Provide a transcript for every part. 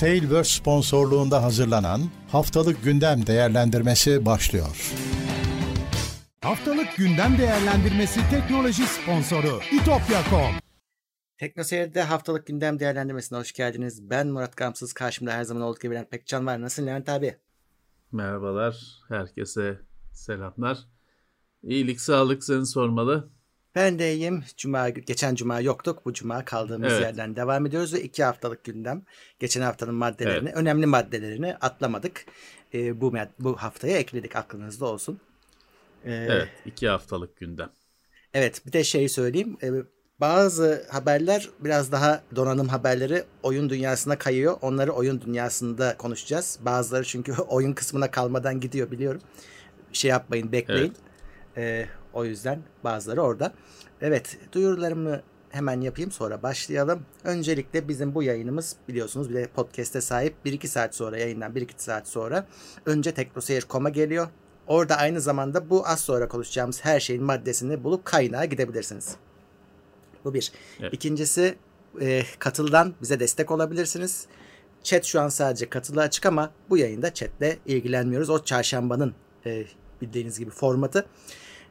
Tailverse sponsorluğunda hazırlanan Haftalık Gündem Değerlendirmesi başlıyor. Haftalık Gündem Değerlendirmesi teknoloji sponsoru itopya.com Teknoseyir'de haftalık gündem değerlendirmesine hoş geldiniz. Ben Murat Gamsız. Karşımda her zaman olduğu gibi Levent Pekcan var. Nasılsın Levent abi? Merhabalar. Herkese selamlar. İyilik, sağlık seni sormalı. Ben de iyiyim. Cuma, geçen cuma yoktuk. Bu cuma kaldığımız Evet. yerden devam ediyoruz ve iki haftalık gündem. Geçen haftanın maddelerini, önemli maddelerini atlamadık. Ee, bu bu haftaya ekledik aklınızda olsun. Ee, Evet, iki haftalık gündem. Evet bir de şey söyleyeyim. Ee, bazı haberler biraz daha donanım haberleri oyun dünyasına kayıyor. Onları oyun dünyasında konuşacağız. Bazıları çünkü oyun kısmına kalmadan gidiyor biliyorum. Şey yapmayın bekleyin. Ee, o yüzden bazıları orada. Evet duyurularımı hemen yapayım sonra başlayalım. Öncelikle bizim bu yayınımız biliyorsunuz bir de podcast'e sahip 1-2 saat sonra yayından 1-2 saat sonra önce teknoseyir.com'a geliyor. Orada aynı zamanda bu az sonra konuşacağımız her şeyin maddesini bulup kaynağa gidebilirsiniz. Bu bir. Evet. İkincisi e, katıldan bize destek olabilirsiniz. Chat şu an sadece katılı açık ama bu yayında chatle ilgilenmiyoruz. O çarşambanın e, bildiğiniz gibi formatı.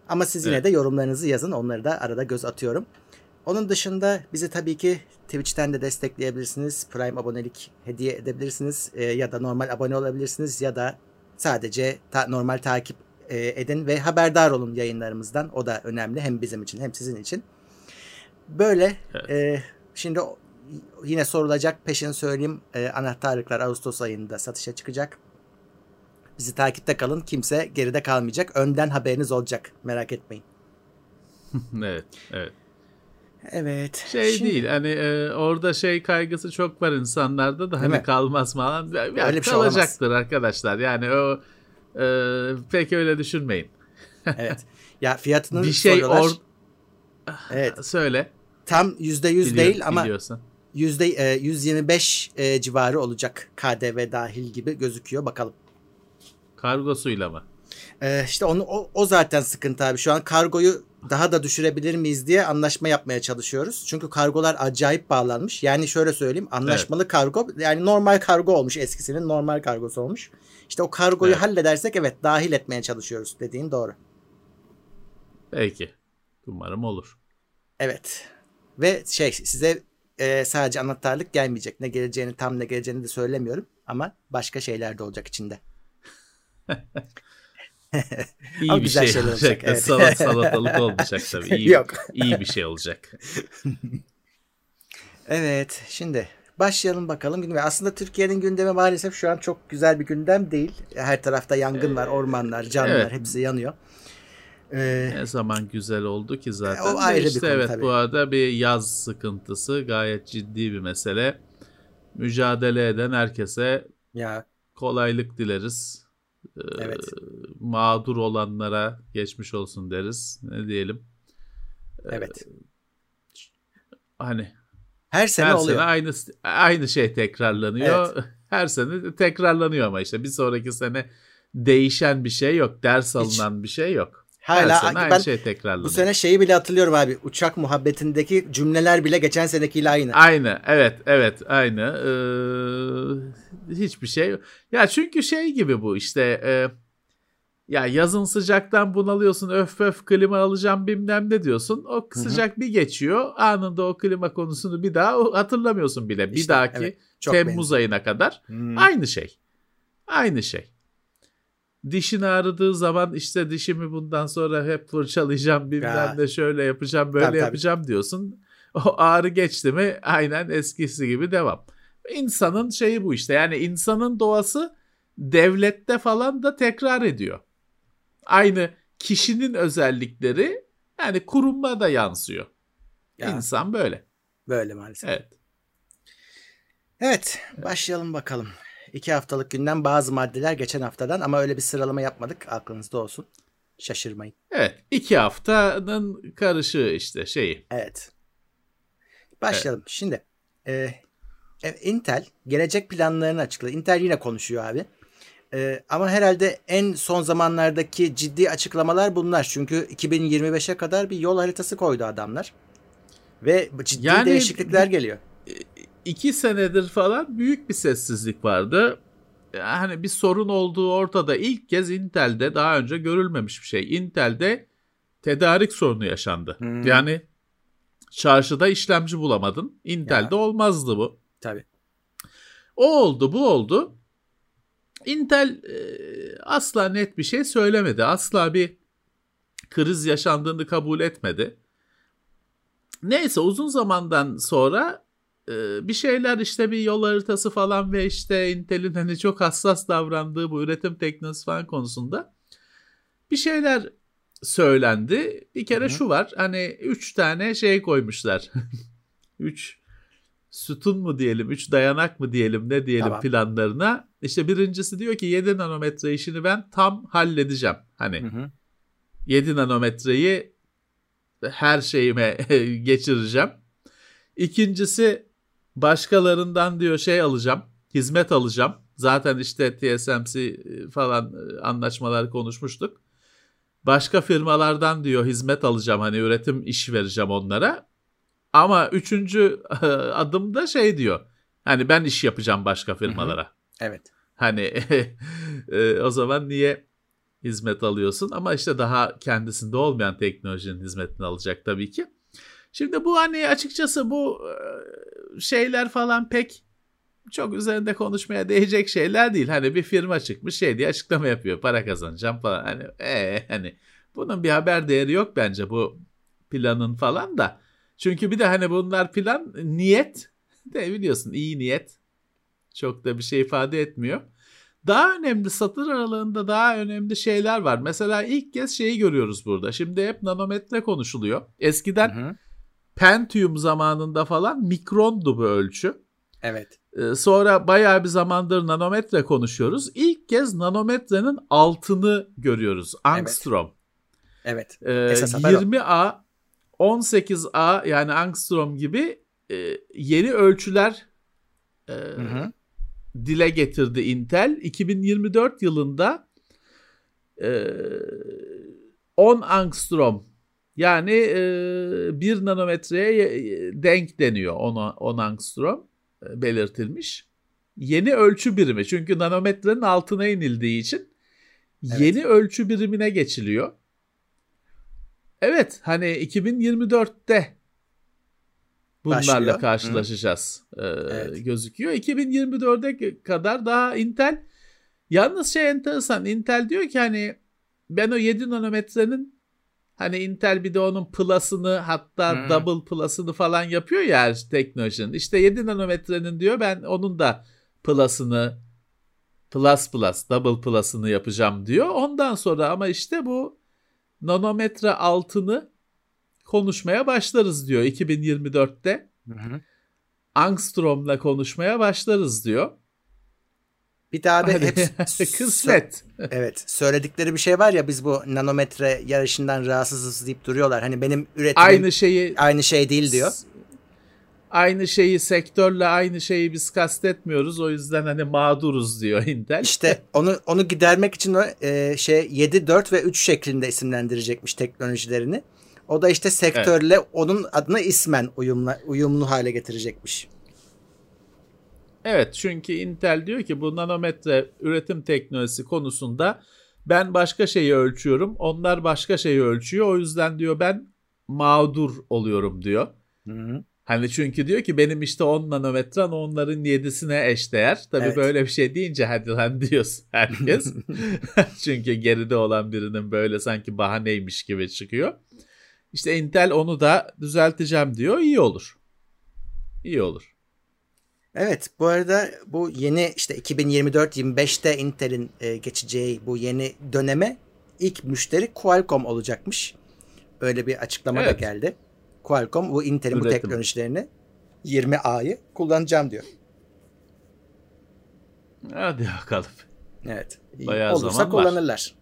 Ama siz yine Evet. de yorumlarınızı yazın. Onları da arada göz atıyorum. Onun dışında bizi tabii ki Twitch'ten de destekleyebilirsiniz. Prime abonelik hediye edebilirsiniz. E, ya da normal abone olabilirsiniz. Ya da sadece ta- normal takip e, edin ve haberdar olun yayınlarımızdan. O da önemli hem bizim için hem sizin için. Böyle Evet. e, şimdi yine sorulacak peşin söyleyeyim. E, anahtarlıklar Ağustos ayında satışa çıkacak. Bizi takipte kalın. Kimse geride kalmayacak. Önden haberiniz olacak. Merak etmeyin. evet, evet. Evet. Şey şimdi- değil hani e, orada şey kaygısı çok var insanlarda da hani mi? kalmaz falan. Ya, Öyle bir şey kalacaktır arkadaşlar. Yani o e, pek öyle düşünmeyin. Evet. Ya fiyatını Bir şey soruyorlar. or Evet. söyle. Tam %100 Biliyor- değil ama biliyorsan. yüzde e, 125 e, civarı olacak. KDV dahil gibi gözüküyor. Bakalım. Kargosuyla mı? E, işte onu o, o zaten sıkıntı abi. Şu an kargoyu daha da düşürebilir miyiz diye anlaşma yapmaya çalışıyoruz. Çünkü kargolar acayip bağlanmış. Yani şöyle söyleyeyim. Anlaşmalı kargo yani normal kargo olmuş eskisinin normal kargosu olmuş. İşte o kargoyu Evet. halledersek evet dahil etmeye çalışıyoruz dediğin doğru. Peki. Umarım olur. Evet. Ve şey size e, sadece anahtarlık gelmeyecek. Ne geleceğini tam ne geleceğini de söylemiyorum. Ama başka şeyler de olacak içinde. İyi Ama bir güzel şey olacak. olacak, evet. Salat salatalık olmayacak tabii. İyi, Yok. iyi bir şey olacak. Evet şimdi başlayalım bakalım. Gündeme. Aslında Türkiye'nin gündemi maalesef şu an çok güzel bir gündem değil. Her tarafta yangın var, ormanlar, canlılar evet. hepsi yanıyor. Ee, Ne zaman güzel oldu ki zaten. O ayrı bir işte konu evet tabii. bu arada bir yaz sıkıntısı gayet ciddi bir mesele. Mücadele eden herkese ya kolaylık dileriz. Ee, Evet. Mağdur olanlara geçmiş olsun deriz. Ne diyelim? evet. Hani Her sene her oluyor. sene aynı aynı şey tekrarlanıyor. Her sene tekrarlanıyor ama işte bir sonraki sene değişen bir şey yok. Ders alınan bir şey yok. Hala her sene aynı ben şey tekrarlanıyor. bu sene şeyi bile hatırlıyorum abi. Uçak muhabbetindeki cümleler bile geçen senekiyle aynı. Aynı. Evet evet. Aynı. Ee, hiçbir şey ya çünkü şey gibi bu işte e, ya yazın sıcaktan bunalıyorsun öf öf klima alacağım bilmem ne diyorsun. O sıcak bir geçiyor. Anında o klima konusunu bir daha hatırlamıyorsun bile. Bir İşte, dahaki evet, Temmuz benziyor. ayına kadar Hmm. aynı şey. Aynı şey dişin ağrıdığı zaman işte dişimi bundan sonra hep fırçalayacağım bilmem ne şöyle yapacağım böyle Tabii, tabii. yapacağım diyorsun. O ağrı geçti mi aynen eskisi gibi devam. İnsanın şeyi bu işte yani insanın doğası devlette falan da tekrar ediyor. Aynı kişinin özellikleri yani kurumma da yansıyor. Ya. İnsan böyle. Böyle maalesef. Evet. Evet, başlayalım bakalım. İki haftalık günden bazı maddeler geçen haftadan ama öyle bir sıralama yapmadık. Aklınızda olsun. Şaşırmayın. Evet. iki haftanın karışığı işte şeyi. Evet. Başlayalım. Şimdi e, e, Intel gelecek planlarını açıkladı. Intel yine konuşuyor abi. E, ama herhalde en son zamanlardaki ciddi açıklamalar bunlar. Çünkü 2025'e kadar bir yol haritası koydu adamlar. Ve ciddi Yani değişiklikler geliyor. İki senedir falan büyük bir sessizlik vardı. Yani bir sorun olduğu ortada. İlk kez Intel'de daha önce görülmemiş bir şey. Intel'de tedarik sorunu yaşandı. Hmm. Yani çarşıda işlemci bulamadın. Intel'de Ya. olmazdı bu. Tabii. O oldu, bu oldu. Intel e, asla net bir şey söylemedi. Asla bir kriz yaşandığını kabul etmedi. Neyse uzun zamandan sonra bir şeyler işte bir yol haritası falan ve işte Intel'in hani çok hassas davrandığı bu üretim teknolojisi falan konusunda bir şeyler söylendi. Bir kere Hı hı. şu var hani 3 tane şey koymuşlar. 3 sütun mu diyelim, 3 dayanak mı diyelim ne diyelim Tamam. planlarına. İşte birincisi diyor ki 7 nanometre işini ben tam halledeceğim. Hani Hı hı. 7 nanometreyi her şeyime geçireceğim. İkincisi başkalarından diyor şey alacağım, hizmet alacağım. Zaten işte TSMC falan e, anlaşmalar konuşmuştuk. Başka firmalardan diyor hizmet alacağım hani üretim iş vereceğim onlara. Ama üçüncü adımda şey diyor. Hani ben iş yapacağım başka firmalara. Evet. Hani e, o zaman niye hizmet alıyorsun? Ama işte daha kendisinde olmayan teknolojinin hizmetini alacak tabii ki. Şimdi bu hani açıkçası bu e, şeyler falan pek çok üzerinde konuşmaya değecek şeyler değil. Hani bir firma çıkmış şey diye açıklama yapıyor. Para kazanacağım falan. Hani ee, hani bunun bir haber değeri yok bence bu planın falan da. Çünkü bir de hani bunlar plan niyet de biliyorsun iyi niyet çok da bir şey ifade etmiyor. Daha önemli satır aralığında daha önemli şeyler var. Mesela ilk kez şeyi görüyoruz burada. Şimdi hep nanometre konuşuluyor. Eskiden Hı hı. Pentium zamanında falan mikrondu bu ölçü. Evet. Ee, Sonra bayağı bir zamandır nanometre konuşuyoruz. İlk kez nanometrenin altını görüyoruz. Angstrom. Evet. Ee, Esas haber o. 20A, 18A yani angstrom gibi e, yeni ölçüler e, Hı hı. dile getirdi Intel. 2024 yılında e, 10 angstrom yani e, 1 nanometreye denk deniyor 10, 10 angstrom belirtilmiş. Yeni ölçü birimi çünkü nanometrenin altına inildiği için Evet. yeni ölçü birimine geçiliyor. Evet hani 2024'te bunlarla Başlıyor. karşılaşacağız e, Evet. gözüküyor. 2024'e kadar daha Intel yalnız şey enteresan Intel diyor ki hani ben o 7 nanometrenin hani Intel bir de onun plus'ını hatta Hmm. double plus'ını falan yapıyor ya teknolojinin. İşte 7 nanometrenin diyor ben onun da plus'ını plus plus double plus'ını yapacağım diyor. Ondan sonra ama işte bu nanometre altını konuşmaya başlarız diyor 2024'te. Hı hı. Angstrom'la konuşmaya başlarız diyor. Bir daha Hani hep kısmet. Evet. Söyledikleri bir şey var ya biz bu nanometre yarışından rahatsızız deyip duruyorlar. Hani benim üretimim Aynı şeyi aynı şey değil diyor. Aynı şeyi sektörle aynı şeyi biz kastetmiyoruz. O yüzden hani mağduruz diyor Intel. İşte onu onu gidermek için o e, şey 7 4 ve 3 şeklinde isimlendirecekmiş teknolojilerini. O da işte sektörle onun adına ismen uyumlu uyumlu hale getirecekmiş. Evet çünkü Intel diyor ki bu nanometre üretim teknolojisi konusunda ben başka şeyi ölçüyorum. Onlar başka şeyi ölçüyor. O yüzden diyor ben mağdur oluyorum diyor. Hı hı. Hani çünkü diyor ki benim işte 10 nanometren onların 7'sine eşdeğer. Tabii Evet. böyle bir şey deyince hadi lan diyorsun herkes. çünkü geride olan birinin böyle sanki bahaneymiş gibi çıkıyor. İşte Intel onu da düzelteceğim diyor. İyi olur. İyi olur. Evet bu arada bu yeni işte 2024-25'te Intel'in e, geçeceği bu yeni döneme ilk müşteri Qualcomm olacakmış. Öyle bir açıklama da Evet. geldi. Qualcomm bu Intel'in bu Üretim. teknolojilerini 20A'yı kullanacağım diyor. Hadi bakalım. Evet. Bayağı Olursa zaman var. kullanırlar.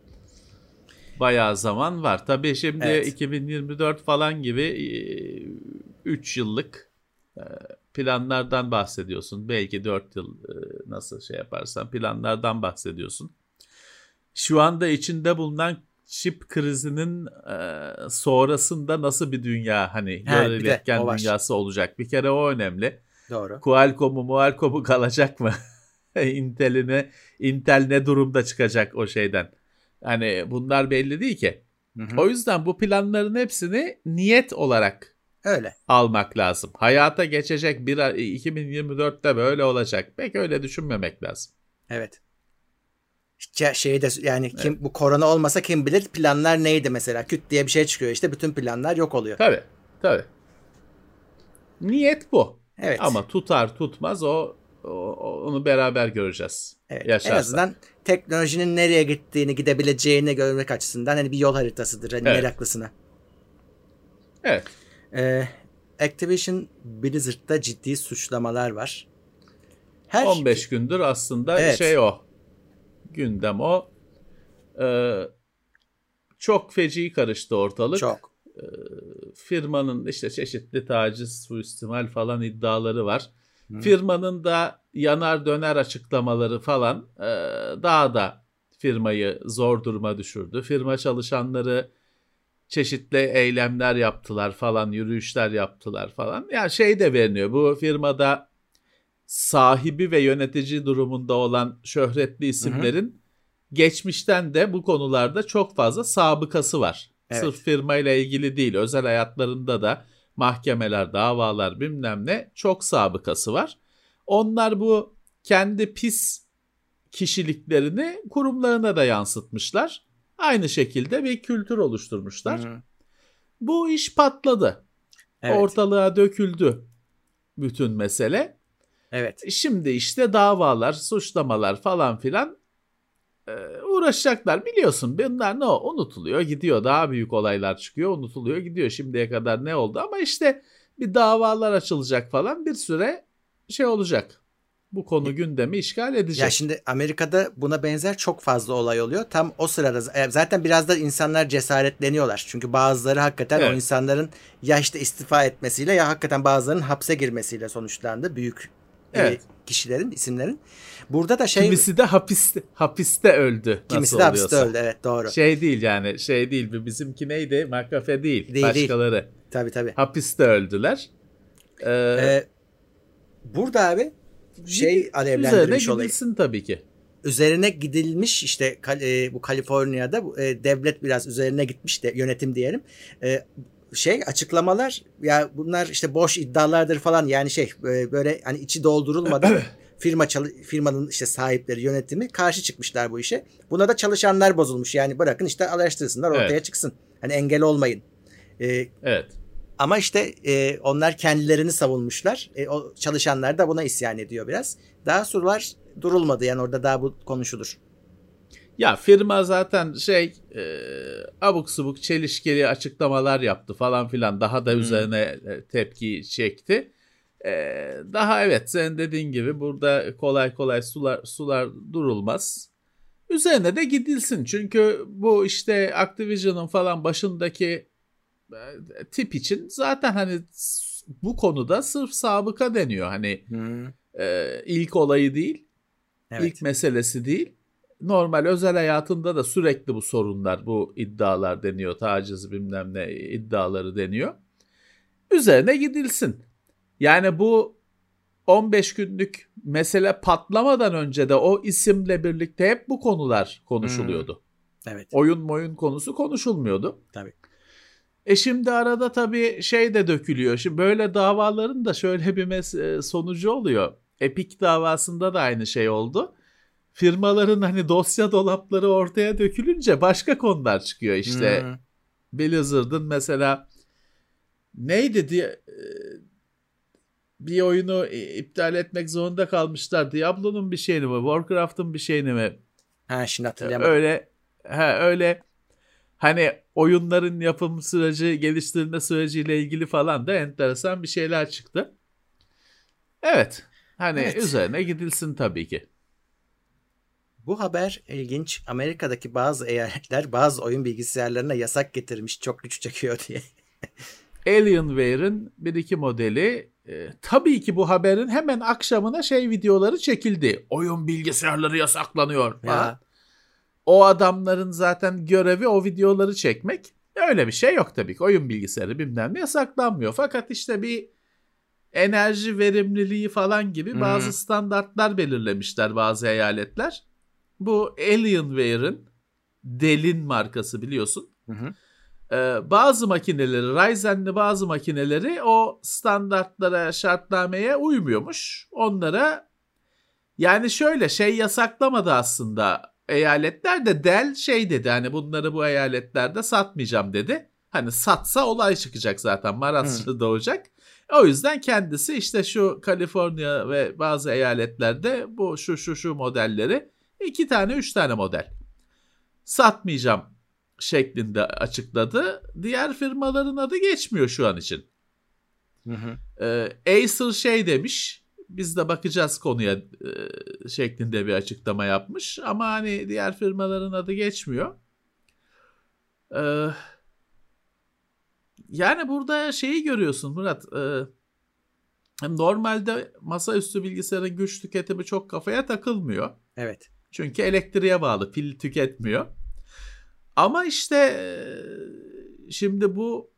Bayağı zaman var. Tabii şimdi Evet. 2024 falan gibi 3 yıllık e, planlardan bahsediyorsun. Belki 4 yıl e, nasıl şey yaparsan planlardan bahsediyorsun. Şu anda içinde bulunan çip krizinin e, sonrasında nasıl bir dünya hani Ha, yarı iletken dünyası olacak. Bir kere o önemli. Doğru. Qualcomm'u Mualcomm'u kalacak mı? Intel'ine Intel ne durumda çıkacak o şeyden? Hani bunlar belli değil ki. Hı hı. O yüzden bu planların hepsini niyet olarak Öyle. almak lazım. Hayata geçecek bir 2024'te böyle olacak. Pek öyle düşünmemek lazım. Evet. Şey, şeyi de yani kim bu korona olmasa kim bilir planlar neydi mesela? Küt diye bir şey çıkıyor işte bütün planlar yok oluyor. Tabii. Tabii. Niyet bu. Evet. Ama tutar tutmaz o, o- onu beraber göreceğiz. Evet, Yaşarsak. en azından teknolojinin nereye gittiğini, gidebileceğini görmek açısından hani bir yol haritasıdır hani Evet. meraklısına. Evet. Ee, Activision Blizzard'da ciddi suçlamalar var. Her 15 gündür aslında Evet. şey o. Gündem o. Ee, çok feci karıştı ortalık. çok. Firmanın işte çeşitli taciz, suistimal falan iddiaları var. Firmanın da yanar döner açıklamaları falan e, daha da firmayı zor duruma düşürdü. Firma çalışanları çeşitli eylemler yaptılar falan, yürüyüşler yaptılar falan. Yani şey de veriliyor. Bu firmada sahibi ve yönetici durumunda olan şöhretli isimlerin geçmişten de bu konularda çok fazla sabıkası var. Evet. Sırf firmayla ilgili değil, özel hayatlarında da mahkemeler, davalar bilmem ne çok sabıkası var. Onlar bu kendi pis kişiliklerini kurumlarına da yansıtmışlar. Aynı şekilde bir kültür oluşturmuşlar. Hı. Bu iş patladı. Evet. Ortalığa döküldü bütün mesele. evet. Şimdi işte davalar, suçlamalar falan filan e, uğraşacaklar. Biliyorsun bunlar ne o? Unutuluyor gidiyor. Daha büyük olaylar çıkıyor unutuluyor gidiyor. Şimdiye kadar ne oldu? Ama işte bir davalar açılacak falan bir süre şey olacak. Bu konu gündemi işgal edecek. Ya şimdi Amerika'da buna benzer çok fazla olay oluyor. Tam o sırada e, zaten biraz da insanlar cesaretleniyorlar. Çünkü bazıları hakikaten o Evet. insanların ya işte istifa etmesiyle ya hakikaten bazılarının hapse girmesiyle sonuçlandı. Büyük e, Evet. kişilerin, isimlerin. Burada da şey Kimisi de hapiste hapiste öldü. kimisi nasıl de hapiste oluyorsa. öldü. Evet doğru. Şey değil yani şey değil bizimki neydi? Makafe değil. Değil, değil. başkaları. Tabii tabii. Hapiste öldüler. Ee, Ee, burada abi şey üzerine alevlendirmiş olayı. gidilsin tabii ki. üzerine gidilmiş işte e, bu Kaliforniya'da e, devlet biraz üzerine gitmiş de yönetim diyelim. E, şey açıklamalar ya bunlar işte boş iddialardır falan yani şey e, böyle hani içi doldurulmadan firma firmanın işte sahipleri yönetimi karşı çıkmışlar bu işe. Buna da çalışanlar bozulmuş yani bırakın işte araştırsınlar ortaya Evet. çıksın. Hani engel olmayın. E, Evet. Ama işte e, onlar kendilerini savunmuşlar. E, o çalışanlar da buna isyan ediyor biraz. Daha sorular durulmadı yani orada daha bu konuşulur. Ya firma zaten şey e, abuk subuk çelişkili açıklamalar yaptı falan filan daha da üzerine e, tepki çekti. E, daha evet senin dediğin gibi burada kolay kolay sular sular durulmaz. Üzerine de gidilsin çünkü bu işte Activision'ın falan başındaki tip için zaten hani bu konuda sırf sabıka deniyor. Hani e, ilk olayı değil Evet. İlk meselesi değil. Normal özel hayatında da sürekli bu sorunlar, bu iddialar deniyor. Taciz bilmem ne iddiaları deniyor. Üzerine gidilsin. Yani bu 15 günlük mesele patlamadan önce de o isimle birlikte hep bu konular konuşuluyordu. Evet. Oyun moyun konusu konuşulmuyordu. Tabii. E şimdi arada tabii şey de dökülüyor. Şimdi böyle davaların da şöyle bir mes- e, sonucu oluyor. Epic davasında da aynı şey oldu. Firmaların hani dosya dolapları ortaya dökülünce başka konular çıkıyor işte. Hmm. Blizzard'ın mesela neydi diye e, bir oyunu e, iptal etmek zorunda kalmışlar. Diablo'nun bir şeyini mi, Warcraft'ın bir şeyini mi? Ha şimdi hatırlayamadım. Öyle ha öyle hani oyunların yapım süreci, geliştirme süreciyle ilgili falan da enteresan bir şeyler çıktı. Evet. Hani Evet. üzerine gidilsin tabii ki. Bu haber ilginç. Amerika'daki bazı eyaletler bazı oyun bilgisayarlarına yasak getirmiş çok güç çekiyor diye. Alienware'ın bir iki modeli e, tabii ki bu haberin hemen akşamına şey videoları çekildi. Oyun bilgisayarları yasaklanıyor. Ya. O adamların zaten görevi o videoları çekmek. Öyle bir şey yok tabii ki. Oyun bilgisayarı bilmem ne yasaklanmıyor. Fakat işte bir enerji verimliliği falan gibi bazı standartlar belirlemişler bazı eyaletler. Bu Alienware'ın Dell'in markası biliyorsun. Hı hı. Ee, bazı makineleri, Ryzen'li bazı makineleri o standartlara, şartnameye uymuyormuş. Onlara yani şöyle şey yasaklamadı aslında eyaletler de Dell şey dedi hani bunları bu eyaletlerde satmayacağım dedi. Hani satsa olay çıkacak zaten Maraşlı doğacak. O yüzden kendisi işte şu Kaliforniya ve bazı eyaletlerde bu şu şu şu modelleri iki tane üç tane model satmayacağım şeklinde açıkladı. Diğer firmaların adı geçmiyor şu an için. Hı hı. Ee, Acer şey demiş biz de bakacağız konuya e, şeklinde bir açıklama yapmış ama hani diğer firmaların adı geçmiyor. Ee, yani burada şeyi görüyorsun Murat. e, normalde masaüstü bilgisayarın güç tüketimi çok kafaya takılmıyor. Evet. Çünkü elektriğe bağlı pil tüketmiyor. Ama işte e, şimdi bu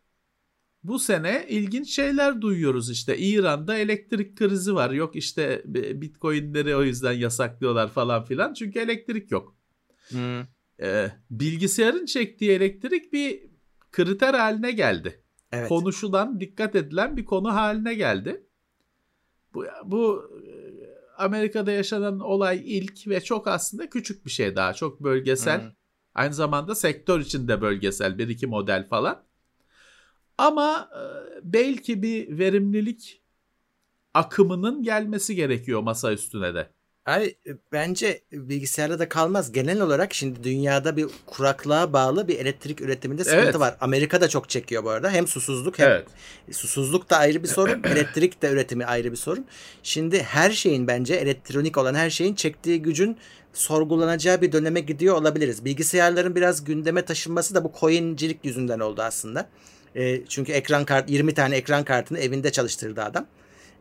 bu sene ilginç şeyler duyuyoruz işte İran'da elektrik krizi var yok işte bitcoinleri o yüzden yasaklıyorlar falan filan çünkü elektrik yok. Hı. Ee, bilgisayarın çektiği elektrik bir kriter haline geldi. Evet. Konuşulan dikkat edilen bir konu haline geldi. Bu, bu e, Amerika'da yaşanan olay ilk ve çok aslında küçük bir şey daha çok bölgesel. Hı. Aynı zamanda sektör içinde bölgesel bir iki model falan. Ama e, belki bir verimlilik akımının gelmesi gerekiyor masa üstüne de. Abi e, bence bilgisayarda da kalmaz. Genel olarak şimdi dünyada bir kuraklığa bağlı bir elektrik üretiminde sıkıntı Evet. var. Amerika da çok çekiyor bu arada. Hem susuzluk hem Evet. susuzluk da ayrı bir sorun. elektrik de üretimi ayrı bir sorun. Şimdi her şeyin bence elektronik olan her şeyin çektiği gücün sorgulanacağı bir döneme gidiyor olabiliriz. Bilgisayarların biraz gündeme taşınması da bu coincilik yüzünden oldu aslında. E, çünkü ekran kart 20 tane ekran kartını evinde çalıştırdı adam.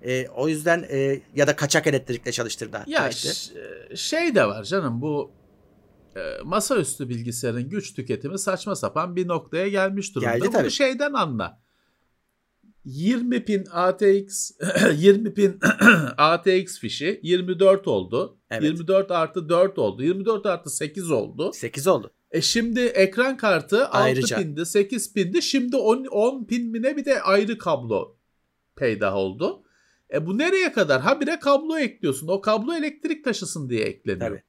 E, o yüzden e, ya da kaçak elektrikle çalıştırdı Ya işte. şey de var canım bu e, masaüstü bilgisayarın güç tüketimi saçma sapan bir noktaya gelmiş durumda. Geldi Bunu tabii. şeyden anla. 20 pin ATX 20 pin ATX fişi 24 oldu. Evet. 24 artı 4 oldu. 24 artı 8 oldu. 8 oldu. E şimdi ekran kartı 6 Ayrıca. pindi 8 pindi şimdi 10, 10 pin mi ne bir de ayrı kablo peydah oldu. E bu nereye kadar? Habire kablo ekliyorsun. O kablo elektrik taşısın diye ekleniyor. Tabii.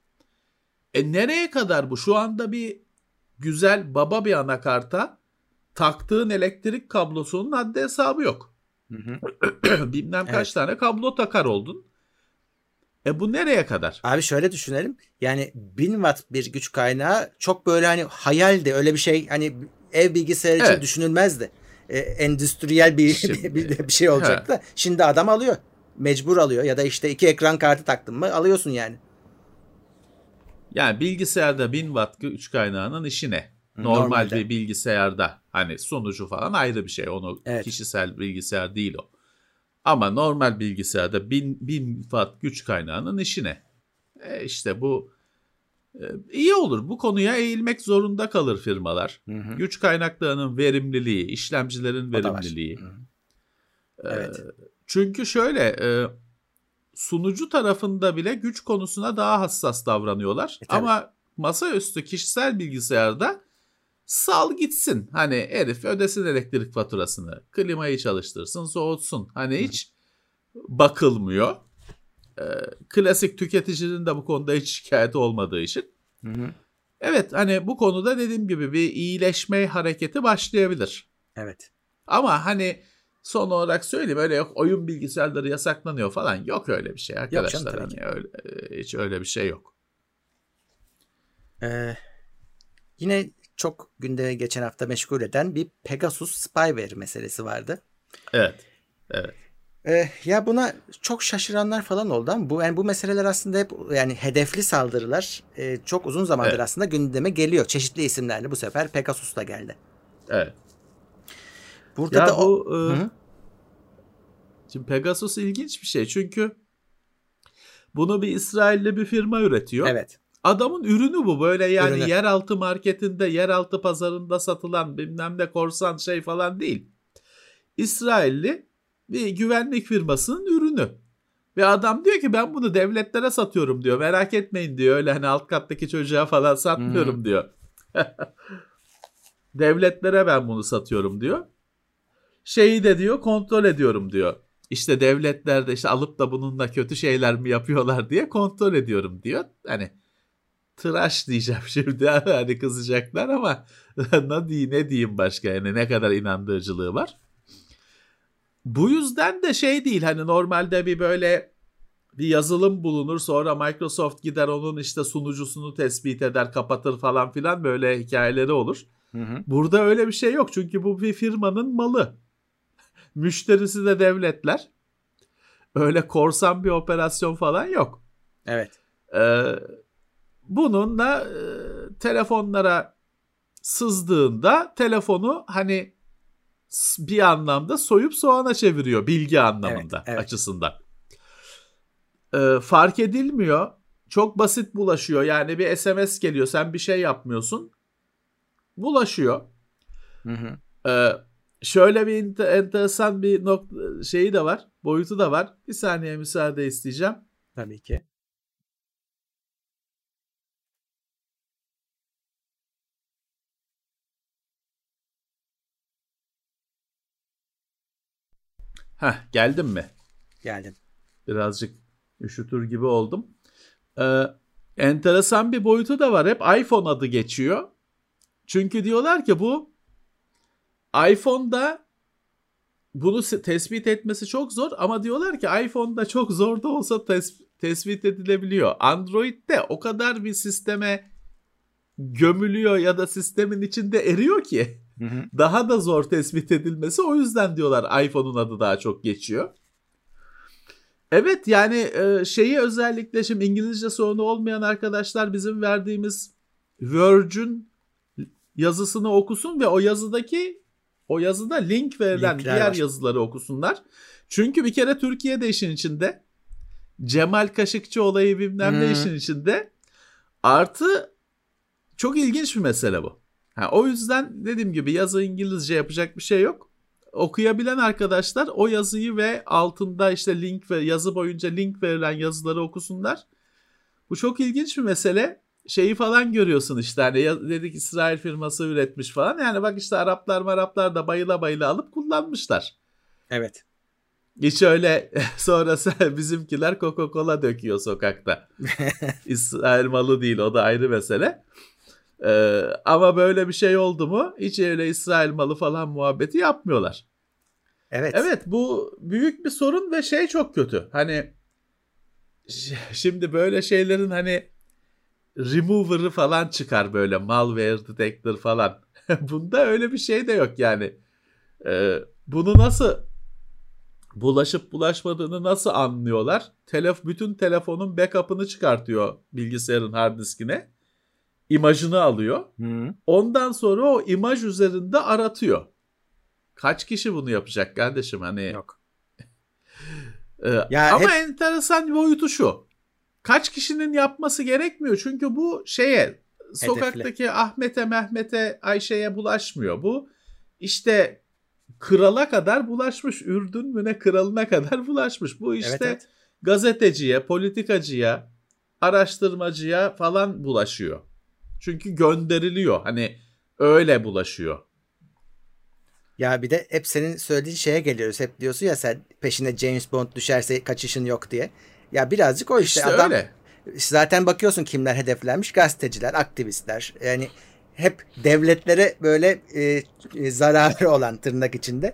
E nereye kadar bu? Şu anda bir güzel baba bir anakarta taktığın elektrik kablosunun haddi hesabı yok. Hı hı. Bilmem kaç Evet. tane kablo takar oldun. E bu nereye kadar? Abi şöyle düşünelim. Yani 1000 watt bir güç kaynağı çok böyle hani hayaldi. Öyle bir şey hani ev bilgisayarı için Evet. düşünülmezdi. E, endüstriyel bir, Şimdi- bir, bir şey olacaktı. da Şimdi adam alıyor. Mecbur alıyor. Ya da işte iki ekran kartı taktın mı alıyorsun yani. Yani bilgisayarda 1000 watt güç kaynağının işi ne? Normal Normalde. bir bilgisayarda hani sunucu falan ayrı bir şey. Onu Evet. kişisel bilgisayar değil o. Ama normal bilgisayarda 1000, 1000 watt güç kaynağının işi ne? E işte bu e, iyi olur. Bu konuya eğilmek zorunda kalır firmalar. Hı hı. Güç kaynaklarının verimliliği, işlemcilerin verimliliği. Hı hı. Ee, Evet. Çünkü şöyle e, sunucu tarafında bile güç konusuna daha hassas davranıyorlar. E, tabii. Ama masaüstü kişisel bilgisayarda sal gitsin. Hani herif ödesin elektrik faturasını, klimayı çalıştırsın, soğutsun. Hani hiç bakılmıyor. Ee, klasik tüketicinin de bu konuda hiç şikayeti olmadığı için. Hı hı. Evet hani bu konuda dediğim gibi bir iyileşme hareketi başlayabilir. Evet. Ama hani son olarak söyleyeyim öyle yok oyun bilgisayarları yasaklanıyor falan yok öyle bir şey arkadaşlar. tabii hani ki. öyle, e, hiç öyle bir şey yok. Ee, yine çok gündeme geçen hafta meşgul eden bir Pegasus spyware meselesi vardı. Evet. Ee, ya buna çok şaşıranlar falan oldu ama bu yani bu meseleler aslında hep yani hedefli saldırılar e, çok uzun zamandır Evet. aslında gündeme geliyor. Çeşitli isimlerle bu sefer Pegasus da geldi. Evet. Burada Ya da o bu e, hı. şimdi Pegasus ilginç bir şey çünkü bunu bir İsrailli bir firma üretiyor. evet. Adamın ürünü bu böyle yani Ürünü. yeraltı marketinde, yeraltı pazarında satılan bilmem ne korsan şey falan değil. İsrailli bir güvenlik firmasının ürünü. Ve adam diyor ki ben bunu devletlere satıyorum diyor. Merak etmeyin diyor. Öyle hani alt kattaki çocuğa falan satmıyorum Hmm. diyor. devletlere ben bunu satıyorum diyor. Şeyi de diyor kontrol ediyorum diyor. İşte devletler de işte alıp da bununla kötü şeyler mi yapıyorlar diye kontrol ediyorum diyor. Hani tıraş diyeceğim şimdi hani kızacaklar ama ne diyeyim, ne diyeyim başka yani ne kadar inandırıcılığı var. Bu yüzden de şey değil hani normalde bir böyle bir yazılım bulunur sonra Microsoft gider onun işte sunucusunu tespit eder kapatır falan filan böyle hikayeleri olur. Hı hı. Burada öyle bir şey yok çünkü bu bir firmanın malı. Müşterisi de devletler. Öyle korsan bir operasyon falan yok. Evet. Ee, bununla e, telefonlara sızdığında telefonu hani bir anlamda soyup soğana çeviriyor bilgi anlamında Evet, evet. açısından. Ee, fark edilmiyor. Çok basit bulaşıyor. Yani bir SMS geliyor. Sen bir şey yapmıyorsun. Bulaşıyor. Hı hı. Ee, şöyle bir ente- enteresan bir nokta şeyi de var. Boyutu da var. Bir saniye müsaade isteyeceğim. Tabii ki. Heh, geldim mi? Geldin. Birazcık üşütür gibi oldum. Ee, enteresan bir boyutu da var. Hep iPhone adı geçiyor. Çünkü diyorlar ki bu iPhone'da bunu tespit etmesi çok zor ama diyorlar ki iPhone'da çok zor da olsa tes- tespit edilebiliyor. Android'de o kadar bir sisteme gömülüyor ya da sistemin içinde eriyor ki Hı hı. daha da zor tespit edilmesi. O yüzden diyorlar iPhone'un adı daha çok geçiyor. Evet yani e, şeyi özellikle şimdi İngilizce sorunu olmayan arkadaşlar bizim verdiğimiz Word'ün yazısını okusun ve o yazıdaki o yazıda link verilen Linkler diğer var. yazıları okusunlar. Çünkü bir kere Türkiye'de işin içinde. Cemal Kaşıkçı olayı bilmem ne Hmm. işin içinde. Artı çok ilginç bir mesele bu. Ha, o yüzden dediğim gibi yazı İngilizce yapacak bir şey yok. Okuyabilen arkadaşlar o yazıyı ve altında işte link ve yazı boyunca link verilen yazıları okusunlar. Bu çok ilginç bir mesele. Şeyi falan görüyorsun işte hani dedik İsrail firması üretmiş falan. Yani bak işte Araplar Maraplar da bayıla bayıla alıp kullanmışlar. Evet. Hiç öyle sonrası bizimkiler Coca-Cola döküyor sokakta. İsrail malı değil o da ayrı mesele. Ee, ama böyle bir şey oldu mu hiç öyle İsrail malı falan muhabbeti yapmıyorlar. Evet. Evet bu büyük bir sorun ve şey çok kötü. Hani şimdi böyle şeylerin hani remover'ı falan çıkar böyle malware detector falan. Bunda öyle bir şey de yok yani. Ee, bunu nasıl bulaşıp bulaşmadığını nasıl anlıyorlar? Telef bütün telefonun backup'ını çıkartıyor bilgisayarın hard diskine. İmajını alıyor. Hı. Ondan sonra o imaj üzerinde aratıyor. Kaç kişi bunu yapacak kardeşim hani? Yok. Ee, Ya ama enteresan boyutu şu. Kaç kişinin yapması gerekmiyor. Çünkü bu şeye sokaktaki Ahmet'e, Mehmet'e, Ayşe'ye bulaşmıyor. Bu işte krala kadar bulaşmış. Ürdün mü ne kralına kadar bulaşmış. Bu işte Evet, evet. gazeteciye, politikacıya, araştırmacıya falan bulaşıyor. Çünkü gönderiliyor. Hani öyle bulaşıyor. Ya bir de hep senin söylediğin şeye geliyoruz. Hep diyorsun ya sen peşine James Bond düşerse kaçışın yok diye. Ya birazcık o işte, İşte adam öyle. zaten bakıyorsun kimler hedeflenmiş gazeteciler, aktivistler. Yani hep devletlere böyle e, e, zararı olan tırnak içinde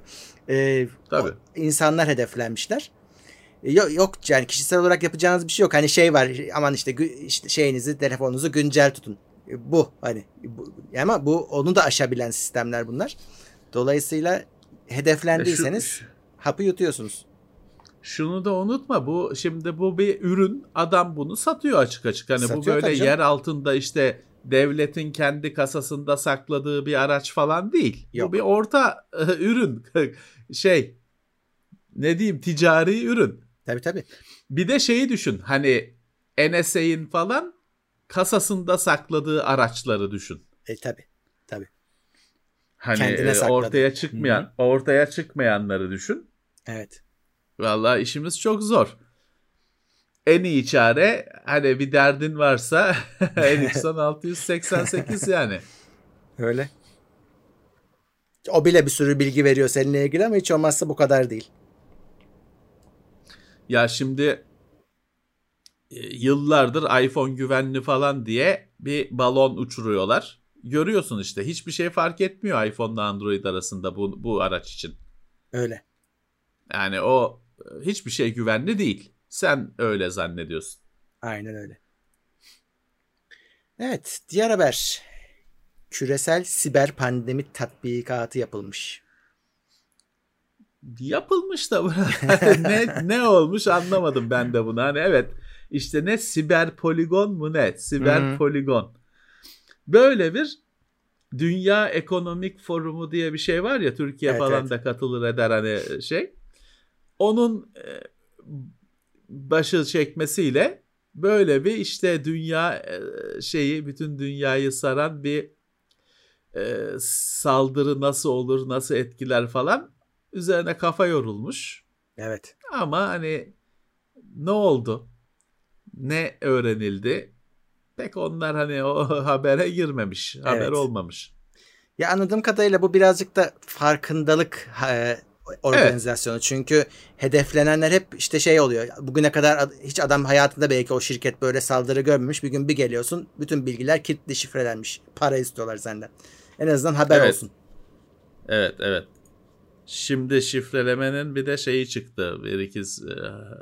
e, Tabii. insanlar hedeflenmişler. E, Yok, yok yani kişisel olarak yapacağınız bir şey yok. Hani şey var aman işte, işte şeyinizi telefonunuzu güncel tutun. Bu hani bu, ama bu onu da aşabilen sistemler bunlar. Dolayısıyla hedeflendiyseniz E, şu- hapı yutuyorsunuz. Şunu da unutma bu şimdi bu bir ürün adam bunu satıyor açık açık. Hani bu Satıyor böyle tabii canım. yer altında işte devletin kendi kasasında sakladığı bir araç falan değil. Yok. Bu bir orta e, ürün şey ne diyeyim ticari ürün. Tabii tabii. Bir de şeyi düşün hani NSA'in falan kasasında sakladığı araçları düşün. E tabii. Tabii. Hani Kendine e, sakladı. ortaya çıkmayan ortaya çıkmayanları düşün. Evet. Vallahi işimiz çok zor. En iyi çare hani bir derdin varsa Ericsson 688 yani. Öyle. O bile bir sürü bilgi veriyor seninle ilgili ama hiç olmazsa bu kadar değil. Ya şimdi yıllardır iPhone güvenli falan diye bir balon uçuruyorlar. Görüyorsun işte hiçbir şey fark etmiyor iPhone ile Android arasında bu, bu araç için. Öyle. Yani o e, hiçbir şey güvenli değil. Sen öyle zannediyorsun. Aynen öyle. Evet, diğer haber. Küresel siber pandemi tatbikatı yapılmış. Yapılmış da ne ne olmuş anlamadım ben de bunu. Hani evet işte ne siber poligon mu ne? Siber Hı-hı. poligon. Böyle bir Dünya Ekonomik Forumu diye bir şey var ya Türkiye Evet, falan evet. da katılır eder hani şey. Onun e, başı çekmesiyle böyle bir işte dünya e, şeyi bütün dünyayı saran bir e, saldırı nasıl olur, nasıl etkiler falan üzerine kafa yorulmuş. Evet. Ama hani ne oldu? Ne öğrenildi? Pek onlar hani o habere girmemiş. Haber Evet. olmamış. Ya anladığım kadarıyla bu birazcık da farkındalık e, organizasyonu. Çünkü hedeflenenler hep işte şey oluyor. Bugüne kadar ad- hiç adam hayatında belki o şirket böyle saldırı görmemiş. Bir gün bir geliyorsun bütün bilgiler kilitli şifrelenmiş. Para istiyorlar senden. En azından haber Evet. olsun. Evet, evet. Şimdi şifrelemenin bir de şeyi çıktı bir iki e,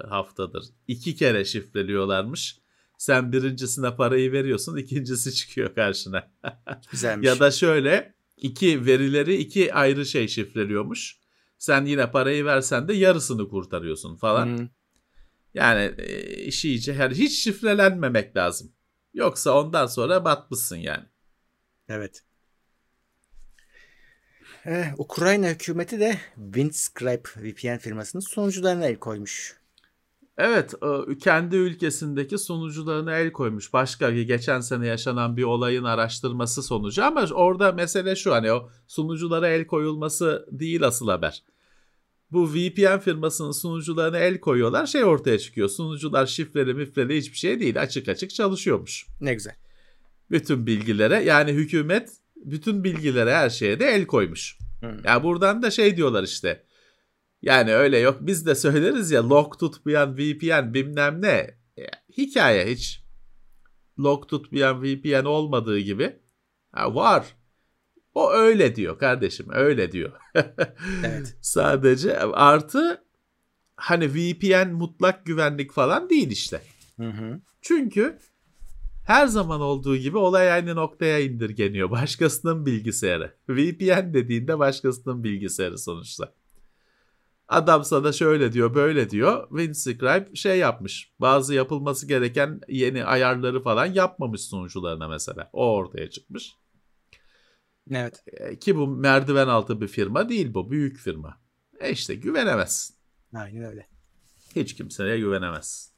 haftadır. İki kere şifreliyorlarmış. Sen birincisine parayı veriyorsun, ikincisi çıkıyor karşına. Güzelmiş. Ya da şöyle iki verileri iki ayrı şey şifreliyormuş. Sen yine parayı versen de yarısını kurtarıyorsun falan. Hı. Yani e, işi iyice yani hiç şifrelenmemek lazım. Yoksa ondan sonra batmışsın yani. Evet. Ee, Ukrayna hükümeti de Windscribe VPN firmasının sonuçlarına el koymuş. Evet, e, kendi ülkesindeki sunucularına el koymuş. Başka bir geçen sene yaşanan bir olayın araştırması sonucu ama orada mesele şu hani o sunuculara el koyulması değil asıl haber. Bu VPN firmasının sunucularına el koyuyorlar. Şey ortaya çıkıyor. Sunucular şifreli mifreli hiçbir şey değil. Açık açık çalışıyormuş. Ne güzel. Bütün bilgilere yani hükümet bütün bilgilere her şeye de el koymuş. Hı. Ya buradan da şey diyorlar işte. Yani öyle yok biz de söyleriz ya log tutmayan VPN bilmem ne. Ya, hikaye hiç log tutmayan VPN olmadığı gibi. Ha, var. O öyle diyor kardeşim öyle diyor. Evet. Sadece artı hani VPN mutlak güvenlik falan değil işte. Hı hı. Çünkü her zaman olduğu gibi olay aynı noktaya indirgeniyor. Başkasının bilgisayarı. VPN dediğinde başkasının bilgisayarı sonuçta. Adam sana şöyle diyor böyle diyor. Windscribe şey yapmış. Bazı yapılması gereken yeni ayarları falan yapmamış sunucularına mesela. O ortaya çıkmış. Evet. E, Ki bu merdiven altı bir firma değil bu. Büyük firma. E işte güvenemezsin. Aynen öyle. Hiç kimseye güvenemezsin.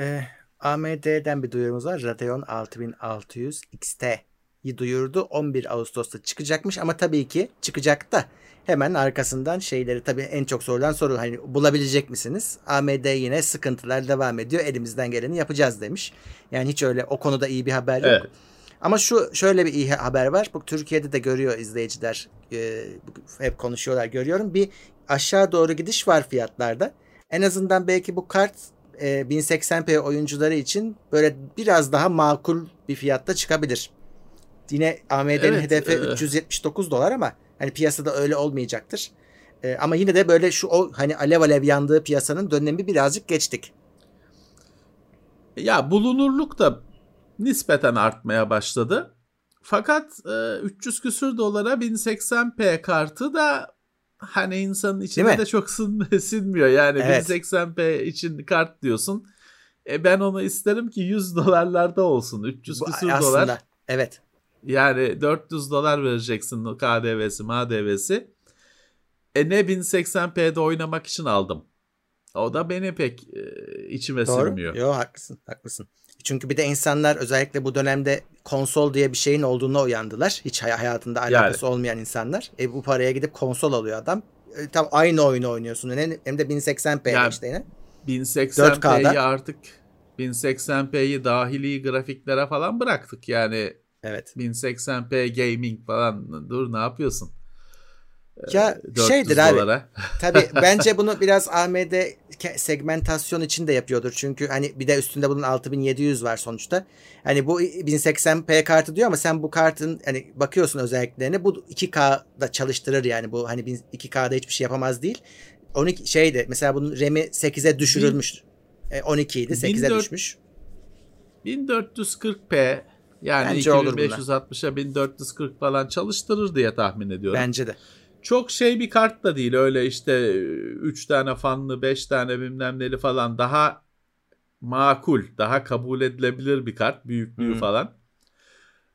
Ee, AMD'den bir duyurumuz var. Radeon 6600 XT'yi duyurdu. 11 Ağustos'ta çıkacakmış ama tabii ki çıkacak da hemen arkasından şeyleri tabii en çok sorulan soru hani bulabilecek misiniz? AMD yine sıkıntılar devam ediyor. Elimizden geleni yapacağız demiş. Yani hiç öyle o konuda iyi bir haber yok. Evet. Ama şu şöyle bir iyi haber var. Bu Türkiye'de de görüyor izleyiciler. Ee, hep konuşuyorlar görüyorum. Bir aşağı doğru gidiş var fiyatlarda. En azından belki bu kart e, 1080p oyuncuları için böyle biraz daha makul bir fiyatta çıkabilir. Yine AMD'nin Evet, hedefi e- 379 dolar ama hani piyasada öyle olmayacaktır. E, ama yine de böyle şu o hani alev alev yandığı piyasanın dönemi birazcık geçtik. Ya bulunurluk da nispeten artmaya başladı. Fakat e, 300 küsür dolara 1080p kartı da hani insanın içine de çok sin- sinmiyor. Yani Evet. 1080p için kart diyorsun. E ben onu isterim ki 100 dolarlarda olsun. 300 Bu küsür aslında dolar. evet. Yani 400 dolar vereceksin KDV'si, MDV'si. E ne 1080p'de oynamak için aldım. O da beni pek e, içime Doğru. sinmiyor. Yo haklısın, haklısın. Çünkü bir de insanlar özellikle bu dönemde konsol diye bir şeyin olduğuna uyandılar. Hiç hay- hayatında alakası olmayan insanlar. E bu paraya gidip konsol alıyor adam. e, tam aynı oyunu oynuyorsun. Hem, de 1080p Yani- işte yine. 1080p'yi 4K'da. artık 1080p'yi dahili grafiklere falan bıraktık. Yani Evet. 1080p gaming falan dur ne yapıyorsun? Ya 400 şeydir abi. dolara. Tabii bence bunu biraz AMD segmentasyon için de yapıyordur. Çünkü hani bir de üstünde bunun 6700 var sonuçta. Hani bu 1080p kartı diyor ama sen bu kartın hani bakıyorsun özelliklerine bu 2K'da çalıştırır yani bu hani 2K'da hiçbir şey yapamaz değil. 12 şeydi mesela bunun RAM'i 8'e düşürülmüş. E, 12 idi 8'e 1400 düşmüş. 1440p yani Bence olur 2560'a 1440 falan çalıştırır diye tahmin ediyorum. Bence de. Çok şey bir kart da değil öyle işte 3 tane fanlı 5 tane bilmem neli falan daha makul daha kabul edilebilir bir kart büyüklüğü Hı. falan.